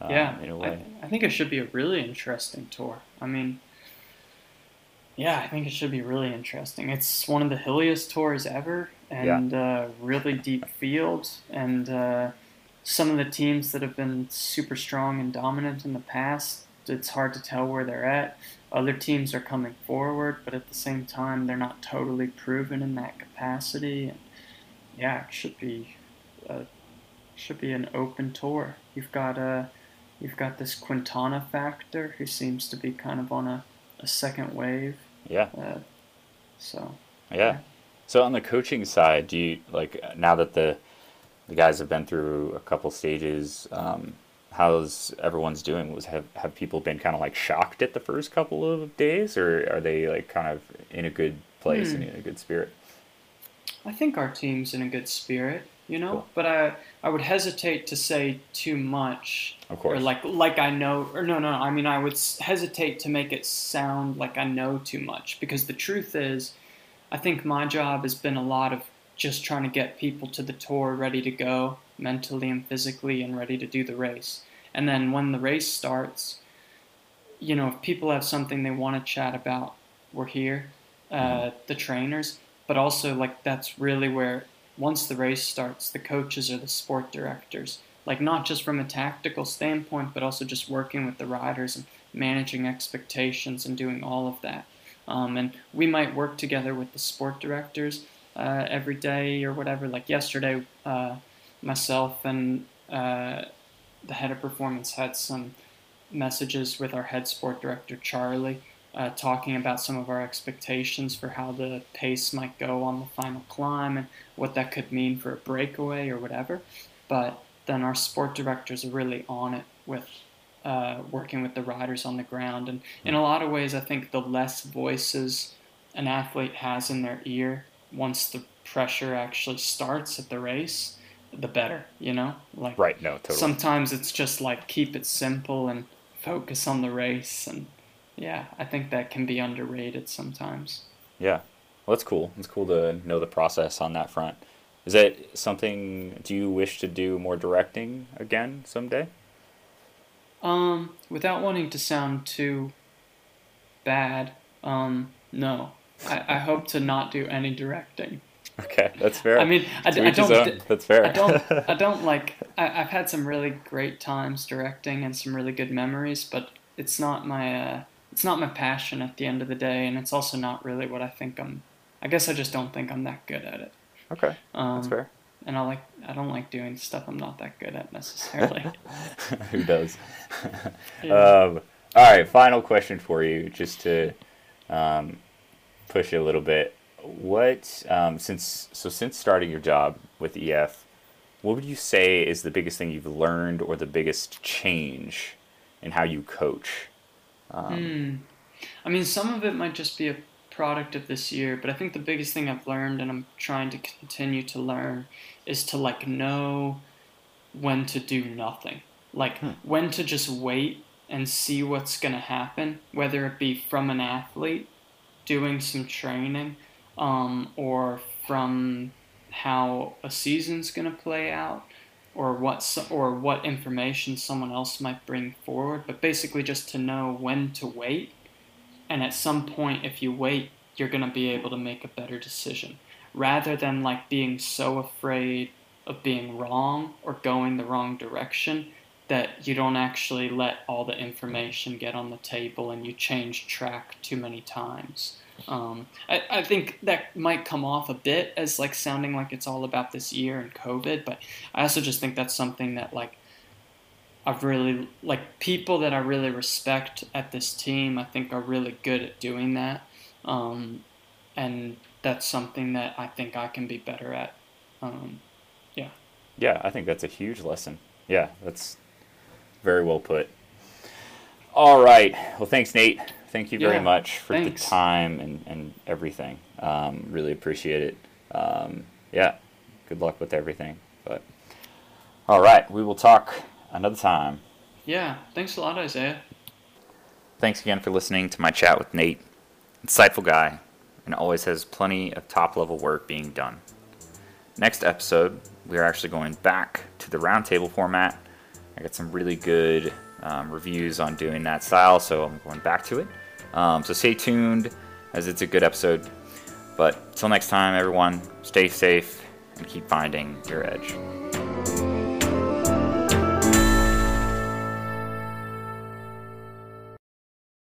Um, yeah, in a way. I, I, think it should be a really interesting tour. I mean, yeah, I think it should be really interesting. It's one of the hilliest tours ever, and yeah. uh, really deep fields, and uh, some of the teams that have been super strong and dominant in the past. It's hard to tell where they're at. Other teams are coming forward, but at the same time, they're not totally proven in that capacity. And yeah, it should be a should be an open tour. You've got a uh, you've got this Quintana factor who seems to be kind of on a, a second wave. Yeah. Uh, so. Yeah. yeah. So on the coaching side, do you like now that the the guys have been through a couple stages? Um, how's everyone's doing? Was have have people been kind of like shocked at the first couple of days, or are they like kind of in a good place hmm. and in a good spirit? I think our team's in a good spirit you know. Cool. But I I would hesitate to say too much. Of course. Or like like I know or no no I mean I would hesitate to make it sound like I know too much because the truth is, I think my job has been a lot of just trying to get people to the tour ready to go mentally and physically and ready to do the race. And then when the race starts, you know, if people have something they want to chat about, we're here, uh, mm-hmm. the trainers but also like that's really where once the race starts, the coaches or the sport directors. Like not just from a tactical standpoint, but also just working with the riders and managing expectations and doing all of that. Um, and we might work together with the sport directors uh, every day or whatever. Like yesterday, uh, myself and uh, the head of performance had some messages with our head sport director Charlie, uh, talking about some of our expectations for how the pace might go on the final climb and what that could mean for a breakaway or whatever. But then our sport directors are really on it with uh, working with the riders on the ground. And in a lot of ways, I think the less voices an athlete has in their ear once the pressure actually starts at the race, the better, you know? Like Right, no, totally. Sometimes it's just like keep it simple and focus on the race and yeah, I think that can be underrated sometimes. Yeah. Well, that's cool. It's cool to know the process on that front. Is that something do you wish to do more directing again someday? Um, without wanting to sound too bad, um, no. I, I hope to not do any directing. Okay, that's fair. I mean, I, I don't. That's fair. I don't. [laughs] I don't like. I, have had some really great times directing and some really good memories, but it's not my. Uh, it's not my passion at the end of the day, and it's also not really what I think I'm. I guess I just don't think I'm that good at it. Okay, um, that's fair. And I like. I don't like doing stuff I'm not that good at necessarily. [laughs] Who does? [laughs] yeah. um, all right, final question for you, just to um, push you a little bit what um, since so since starting your job with EF, what would you say is the biggest thing you've learned or the biggest change in how you coach? Um, mm. I mean, some of it might just be a product of this year, but I think the biggest thing I've learned and I'm trying to continue to learn is to like know when to do nothing. Like hmm. when to just wait and see what's going to happen, whether it be from an athlete doing some training um, or from how a season's going to play out or what or what information someone else might bring forward but basically just to know when to wait. And at some point if you wait you're going to be able to make a better decision. Rather than like being so afraid of being wrong or going the wrong direction that you don't actually let all the information get on the table and you change track too many times um, I, I think that might come off a bit as like sounding like it's all about this year and COVID, but I also just think that's something that like I've really like people that I really respect at this team. I think are really good at doing that, um, and that's something that I think I can be better at. Um, yeah. Yeah, I think that's a huge lesson. Yeah, that's very well put. All right. Well, thanks, Nate thank you very yeah, much for thanks. the time and, and everything. Um, really appreciate it. Um, yeah, good luck with everything. But all right, we will talk another time. Yeah, thanks a lot, Isaiah. Thanks again for listening to my chat with Nate. Insightful guy, and always has plenty of top level work being done. Next episode, we are actually going back to the roundtable format. I got some really good um, reviews on doing that style, so I'm going back to it. Um, so stay tuned as it's a good episode. But till next time, everyone, stay safe and keep finding your edge.